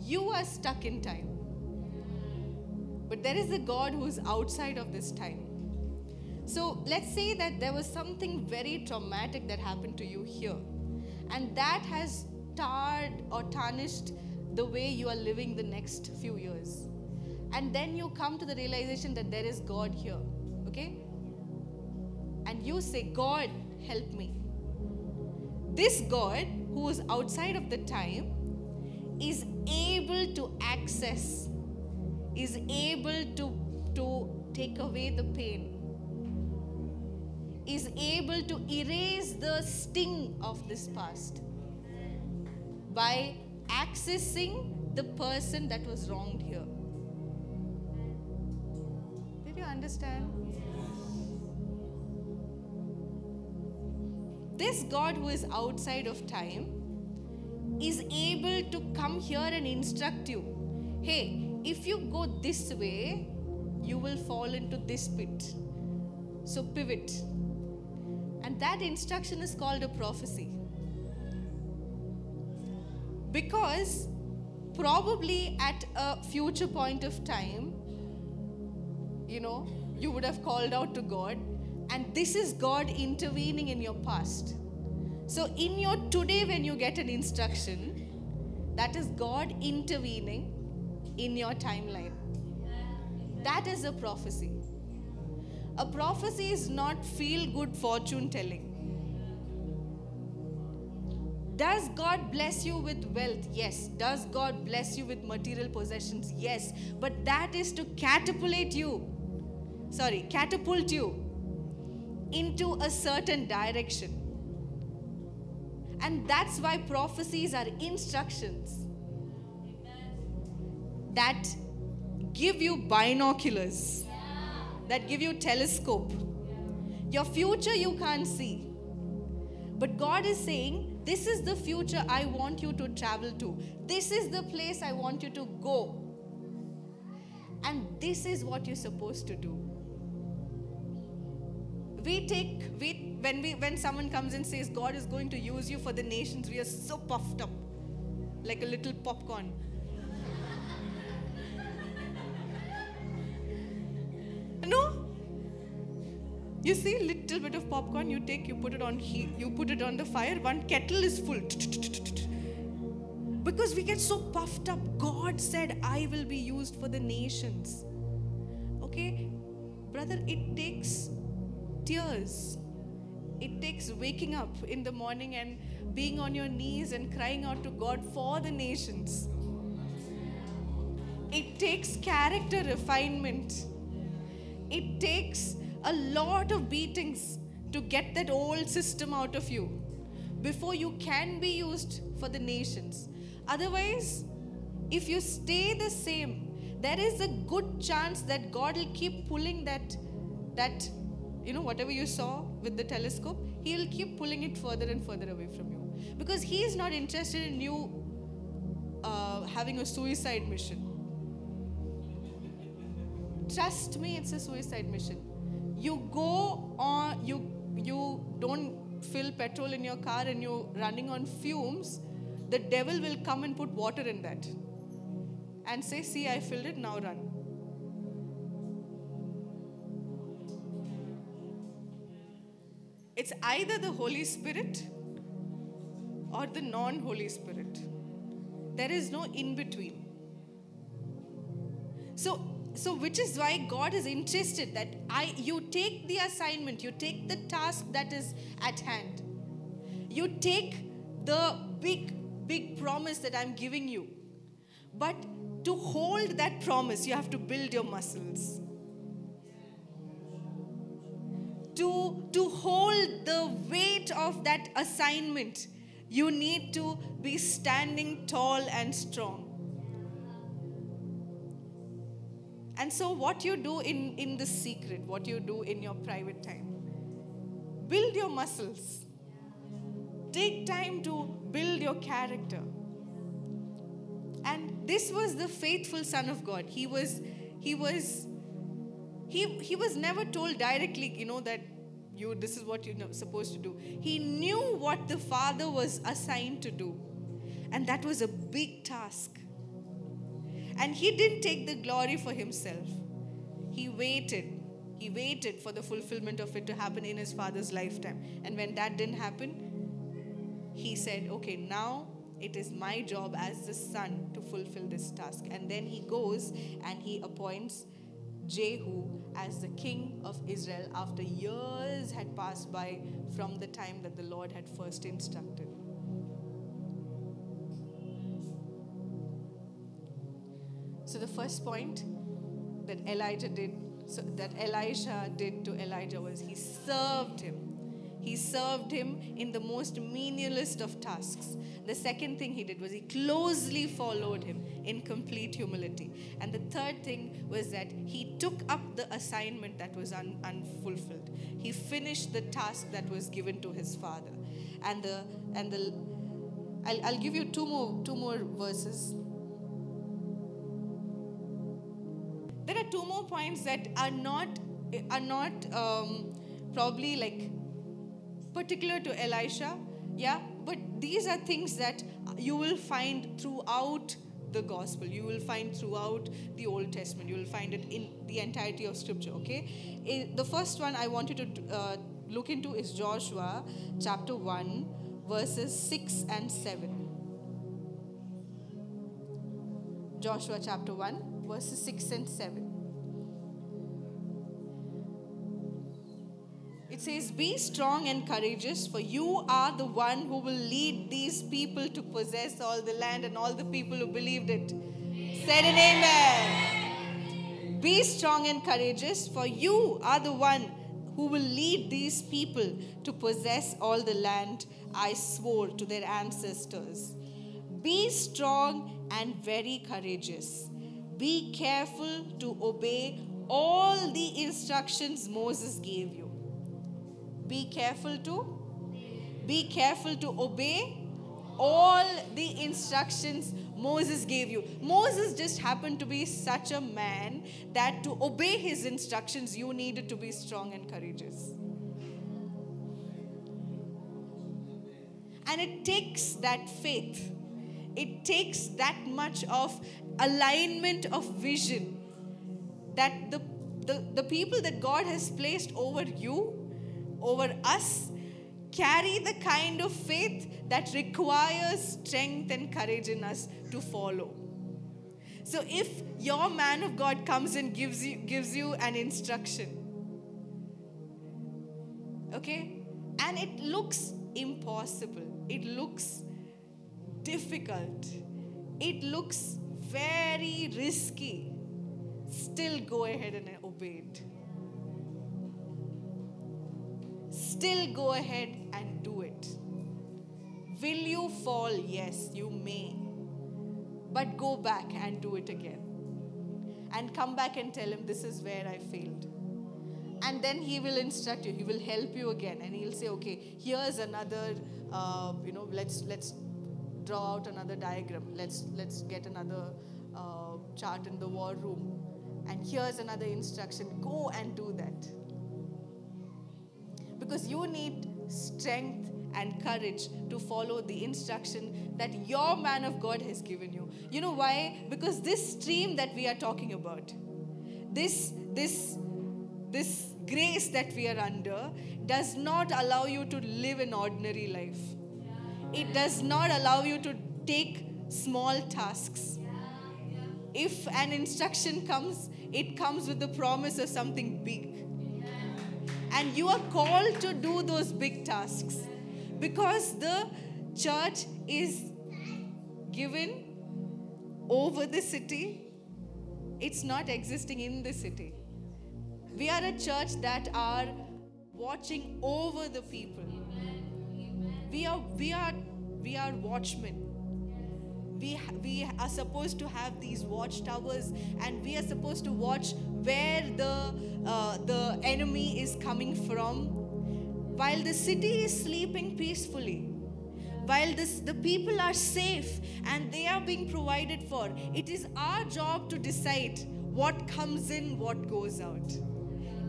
Speaker 1: You are stuck in time. But there is a God who is outside of this time. So let's say that there was something very traumatic that happened to you here. And that has tarred or tarnished the way you are living the next few years. And then you come to the realization that there is God here. Okay? And you say, God, help me. This God, who is outside of the time, is able to access, is able to, to take away the pain, is able to erase the sting of this past by accessing the person that was wronged here. Did you understand? This God who is outside of time is able to come here and instruct you. Hey, if you go this way, you will fall into this pit. So pivot. That instruction is called a prophecy. Because probably at a future point of time, you know, you would have called out to God, and this is God intervening in your past. So, in your today, when you get an instruction, that is God intervening in your timeline. That is a prophecy. A prophecy is not feel good fortune telling. Does God bless you with wealth? Yes. Does God bless you with material possessions? Yes. But that is to catapult you, sorry, catapult you into a certain direction. And that's why prophecies are instructions that give you binoculars, that give you telescope. Your future you can't see. But God is saying, This is the future I want you to travel to. This is the place I want you to go. And this is what you're supposed to do. We take, we, when, we, when someone comes and says, God is going to use you for the nations, we are so puffed up, like a little popcorn. No? You see, little bit of popcorn you take, you put it on heat, you put it on the fire. One kettle is full. Because we get so puffed up. God said, "I will be used for the nations." Okay, brother, it takes tears. It takes waking up in the morning and being on your knees and crying out to God for the nations. It takes character refinement. It takes a lot of beatings to get that old system out of you before you can be used for the nations. Otherwise, if you stay the same, there is a good chance that God will keep pulling that, that, you know, whatever you saw with the telescope, He will keep pulling it further and further away from you. Because He is not interested in you uh, having a suicide mission. Trust me, it's a suicide mission. You go on, you you don't fill petrol in your car and you're running on fumes, the devil will come and put water in that and say, See, I filled it, now run. It's either the Holy Spirit or the non Holy Spirit. There is no in between. So, so which is why God is interested that I you take the assignment, you take the task that is at hand. You take the big big promise that I'm giving you. But to hold that promise, you have to build your muscles. To, to hold the weight of that assignment, you need to be standing tall and strong. And so, what you do in, in the secret, what you do in your private time, build your muscles. Take time to build your character. And this was the faithful Son of God. He was, he was, he, he was never told directly, you know, that you this is what you're supposed to do. He knew what the Father was assigned to do. And that was a big task. And he didn't take the glory for himself. He waited. He waited for the fulfillment of it to happen in his father's lifetime. And when that didn't happen, he said, Okay, now It is my job as the son to fulfill this task. And then he goes and he appoints Jehu as the king of Israel after years had passed by from the time that the Lord had first instructed. So the first point that Elijah did, so that did to Elijah was he served him. He served him in the most menialist of tasks. The second thing he did was he closely followed him in complete humility. And the third thing was that he took up the assignment that was un- unfulfilled. He finished the task that was given to his father. And the and the I'll, I'll give you two more two more verses. Are two more points that are not are not um, probably like particular to Elisha, yeah, but these are things that you will find throughout the gospel. You will find throughout the Old Testament. You will find it in the entirety of Scripture, okay? The first one I want you to uh, look into is Joshua chapter 1, verses 6 and 7. Joshua chapter 1, verses 6 and 7. It says, Be strong and courageous, for you are the one who will lead these people to possess all the land, and all the people who believed it said an amen. Be strong and courageous, for you are the one who will lead these people to possess all the land I swore to their ancestors. Be strong and very courageous. Be careful to obey all the instructions Moses gave you. Be careful to be careful to obey all the instructions Moses gave you. Moses just happened to be such a man that to obey his instructions, you needed to be strong and courageous. And it takes that faith, it takes that much of alignment of vision that the, the, the people that God has placed over you over us carry the kind of faith that requires strength and courage in us to follow. So if your man of God comes and gives you gives you an instruction, okay, and it looks impossible, it looks difficult, it looks very risky, still go ahead and obey it. Still go ahead and do it. Will you fall? Yes, you may. But go back and do it again. And come back and tell him, This is where I failed. And then he will instruct you, he will help you again, and he'll say, Okay, here's another, uh, you know, let's, let's draw out another diagram. Let's, let's get another uh, chart in the war room. And here's another instruction go and do that because you need strength and courage to follow the instruction that your man of God has given you. You know why? Because this stream that we are talking about, this this this grace that we are under does not allow you to live an ordinary life. It does not allow you to take small tasks. If an instruction comes, it comes with the promise of something big. And you are called to do those big tasks because the church is given over the city, it's not existing in the city. We are a church that are watching over the people. We are, we are, we are watchmen we, we are supposed to have these watchtowers and we are supposed to watch where the, uh, the enemy is coming from. While the city is sleeping peacefully while this, the people are safe and they are being provided for it is our job to decide what comes in what goes out.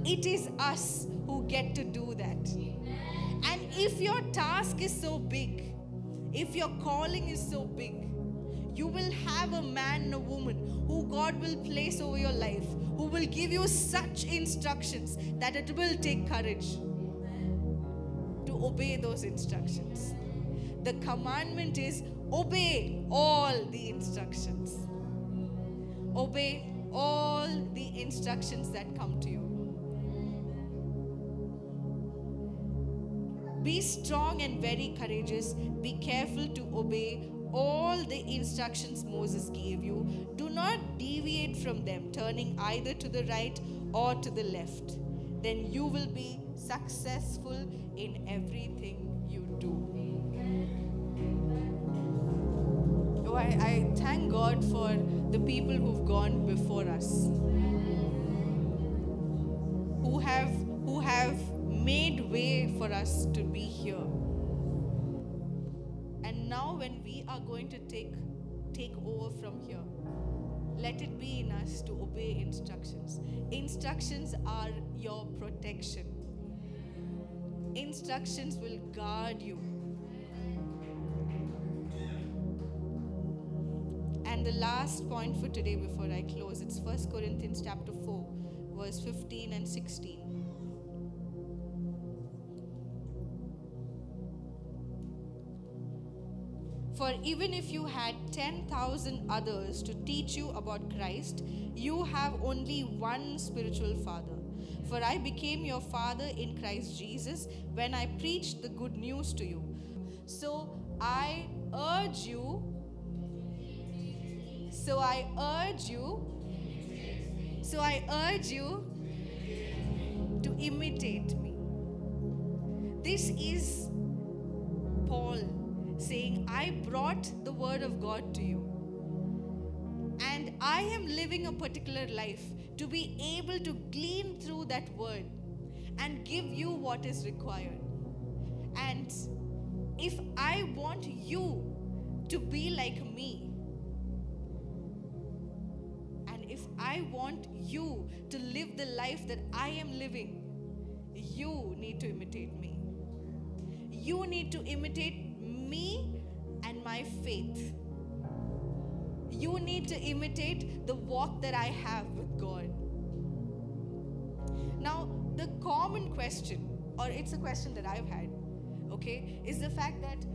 Speaker 1: It is us who get to do that. And if your task is so big if your calling is so big you will have a man and a woman who God will place over your life, who will give you such instructions that it will take courage to obey those instructions. The commandment is obey all the instructions. Obey all the instructions that come to you. Be strong and very courageous. Be careful to obey all the instructions Moses gave you. Do not deviate from them, turning either to the right or to the left. Then you will be successful in everything you do. Oh, I, I thank God for the people who've gone before us, who have who have made way for us to be here. Now, when we are going to take take over from here, let it be in us to obey instructions. Instructions are your protection. Instructions will guard you. And the last point for today before I close, it's 1 Corinthians chapter 4, verse 15 and 16. For even if you had 10,000 others to teach you about Christ, you have only one spiritual father. For I became your father in Christ Jesus when I preached the good news to you. So I urge you, so I urge you, so I urge you to imitate me. This is Paul saying, I brought the word of God to you. And I am living a particular life to be able to glean through that word and give you what is required. And if I want you to be like me, and if I want you to live the life that I am living, you need to imitate me. You need to imitate me and my faith. You need to imitate the walk that I have with God. Now, the common question, or it's a question that I've had, okay, is the fact that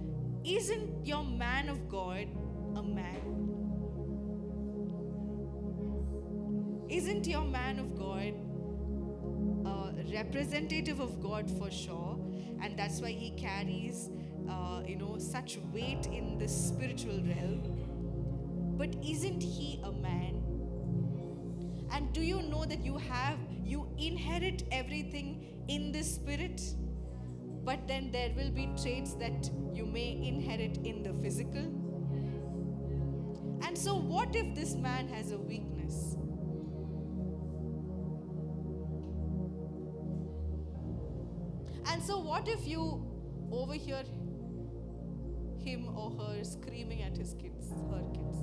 Speaker 1: isn't your man of God a man? Isn't your man of God a representative of God for sure? And that's why he carries, uh, you know, such weight in the spiritual realm. But isn't he a man? And do you know that you have, you inherit everything in the spirit? But then there will be traits that you may inherit in the physical. And so, what if this man has a weakness? And so, what if you overhear him or her screaming at his kids, her kids?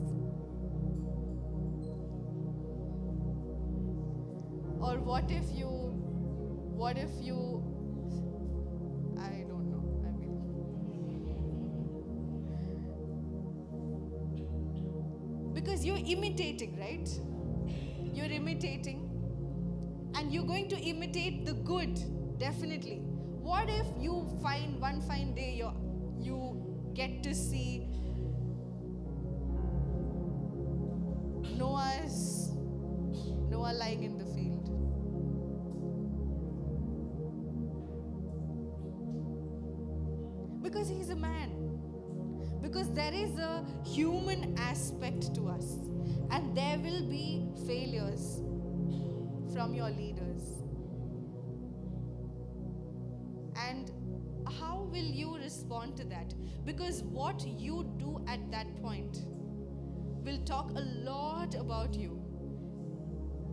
Speaker 1: Or what if you, what if you, I don't know, I mean, because you're imitating, right? You're imitating, and you're going to imitate the good, definitely. What if you find one fine get to see Noah's Noah lying in the field? Because he's a man. Because there is a human aspect to us, and there will be failures from your leaders. Will you respond to that? Because what you do at that point will talk a lot about you.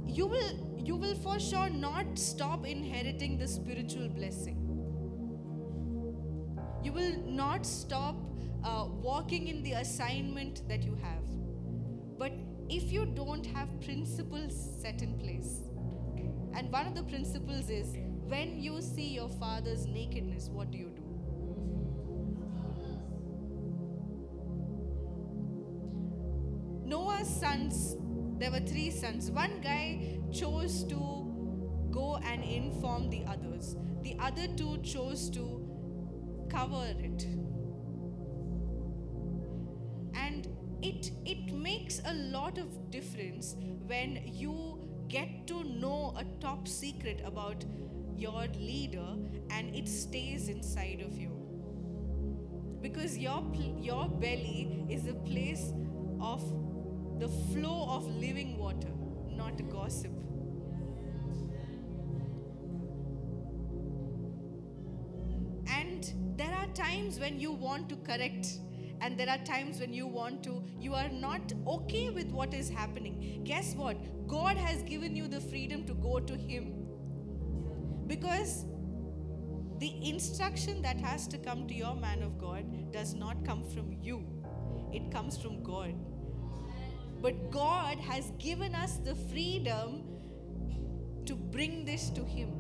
Speaker 1: You will you will for sure not stop inheriting the spiritual blessing. You will not stop uh, walking in the assignment that you have. But if you don't have principles set in place, and one of the principles is when you see your father's nakedness, what do you do? Sons, there were three sons. One guy chose to go and inform the others, the other two chose to cover it. And it it makes a lot of difference when you get to know a top secret about your leader and it stays inside of you because your your belly is a place of the flow of living water not gossip. And there are times when you want to correct and there are times when you want to you are not okay with what is happening. Guess what? God has given you the freedom to go to him. Because the instruction that has to come to your man of god does not come from you. It comes from god but god has given us the freedom to bring this to him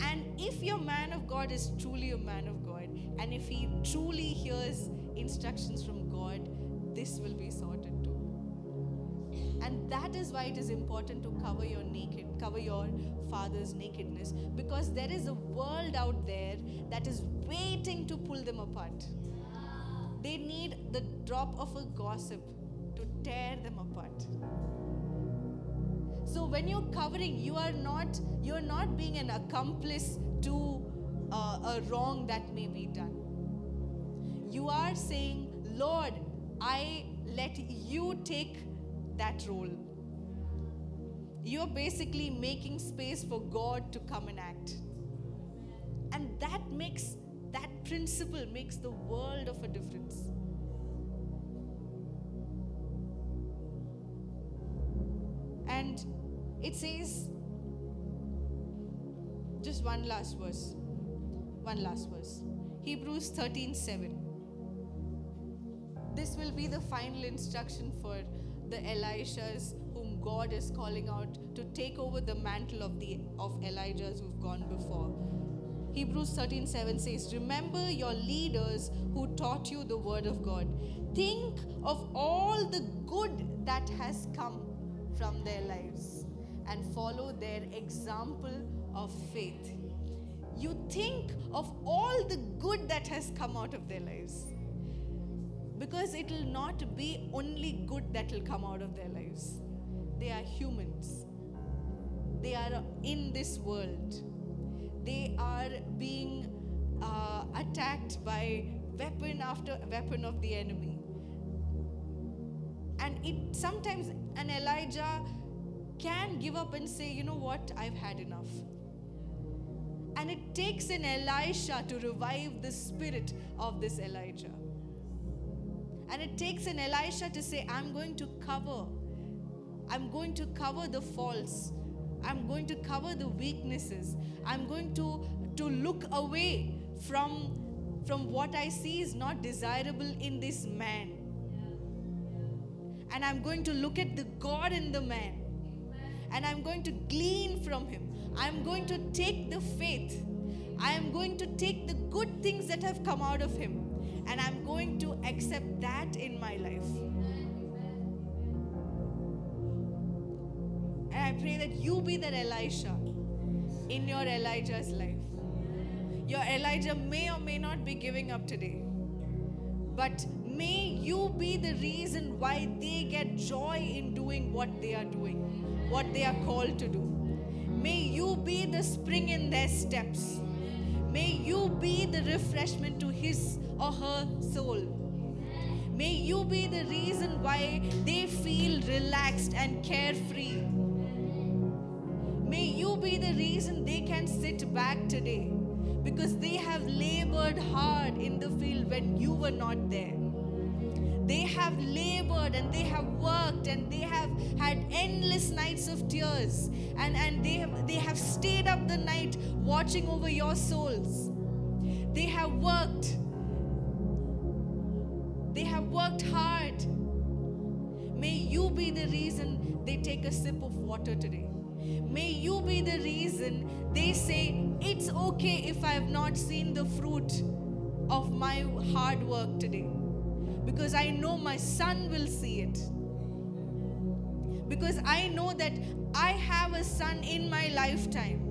Speaker 1: and if your man of God is truly a man of God, and if he truly hears instructions from God, this will be sorted too. And that is why it is important to cover your naked, cover your father's nakedness, because there is a world out there that is waiting to pull them apart. They need the drop of a gossip tear them apart. So when you're covering, you are not you're not being an accomplice to uh, a wrong that may be done. You are saying, Lord, I let you take that role. You're basically making space for God to come and act. And that makes that principle makes the world of a difference. It says, just one last verse. One last verse. Hebrews 13 7. This will be the final instruction for the Elishas whom God is calling out to take over the mantle of the of Elijahs who've gone before. Hebrews 13 7 says, Remember your leaders who taught you the word of God. Think of all the good that has come from their lives and follow their example of faith. You think of all the good that has come out of their lives. Because it will not be only good that will come out of their lives. They are humans, they are in this world, they are being uh, attacked by weapon after weapon of the enemy. And it sometimes an Elijah can give up and say, you know what, I've had enough. And it takes an Elisha to revive the spirit of this Elijah. And it takes an Elisha to say, I'm going to cover. I'm going to cover the faults. I'm going to cover the weaknesses. I'm going to, to look away from, from what I see is not desirable in this man. And I'm going to look at the God in the man and I'm going to glean from him. I'm going to take the faith. I am going to take the good things that have come out of him and I'm going to accept that in my life. And I pray that you be that Elisha in your Elijah's life. Your Elijah may or may not be giving up today, but may you be the reason why they get joy in doing what they are doing, what they are called to do. May you be the spring in their steps. May you be the refreshment to his or her soul. May you be the reason why they feel relaxed and carefree. May you be the reason they can sit back today because they have labored hard in the field when you were not there. They have labored and they have worked and they have had endless nights of tears and, and they, have, they have stayed up the night watching over your souls. They have worked. They have worked hard. May you be the reason they take a sip of water today. May you be the reason they say, It's okay if I have not seen the fruit of my hard work today because I know my son will see it. Because I know that I have a son in my lifetime.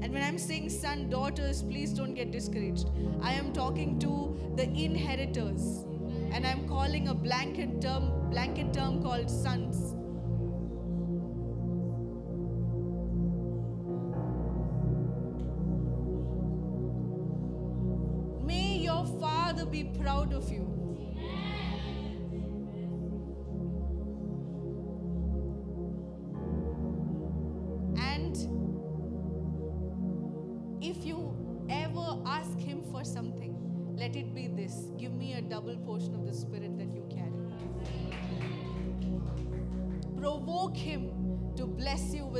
Speaker 1: And when I'm saying son, daughters, please don't get discouraged. I am talking to the inheritors. And I'm calling a blanket term, blanket term called sons. May your father be proud of you.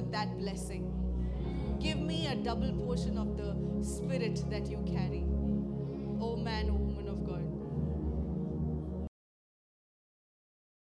Speaker 1: with that blessing. Give me a double portion of the spirit that you carry. Oh man,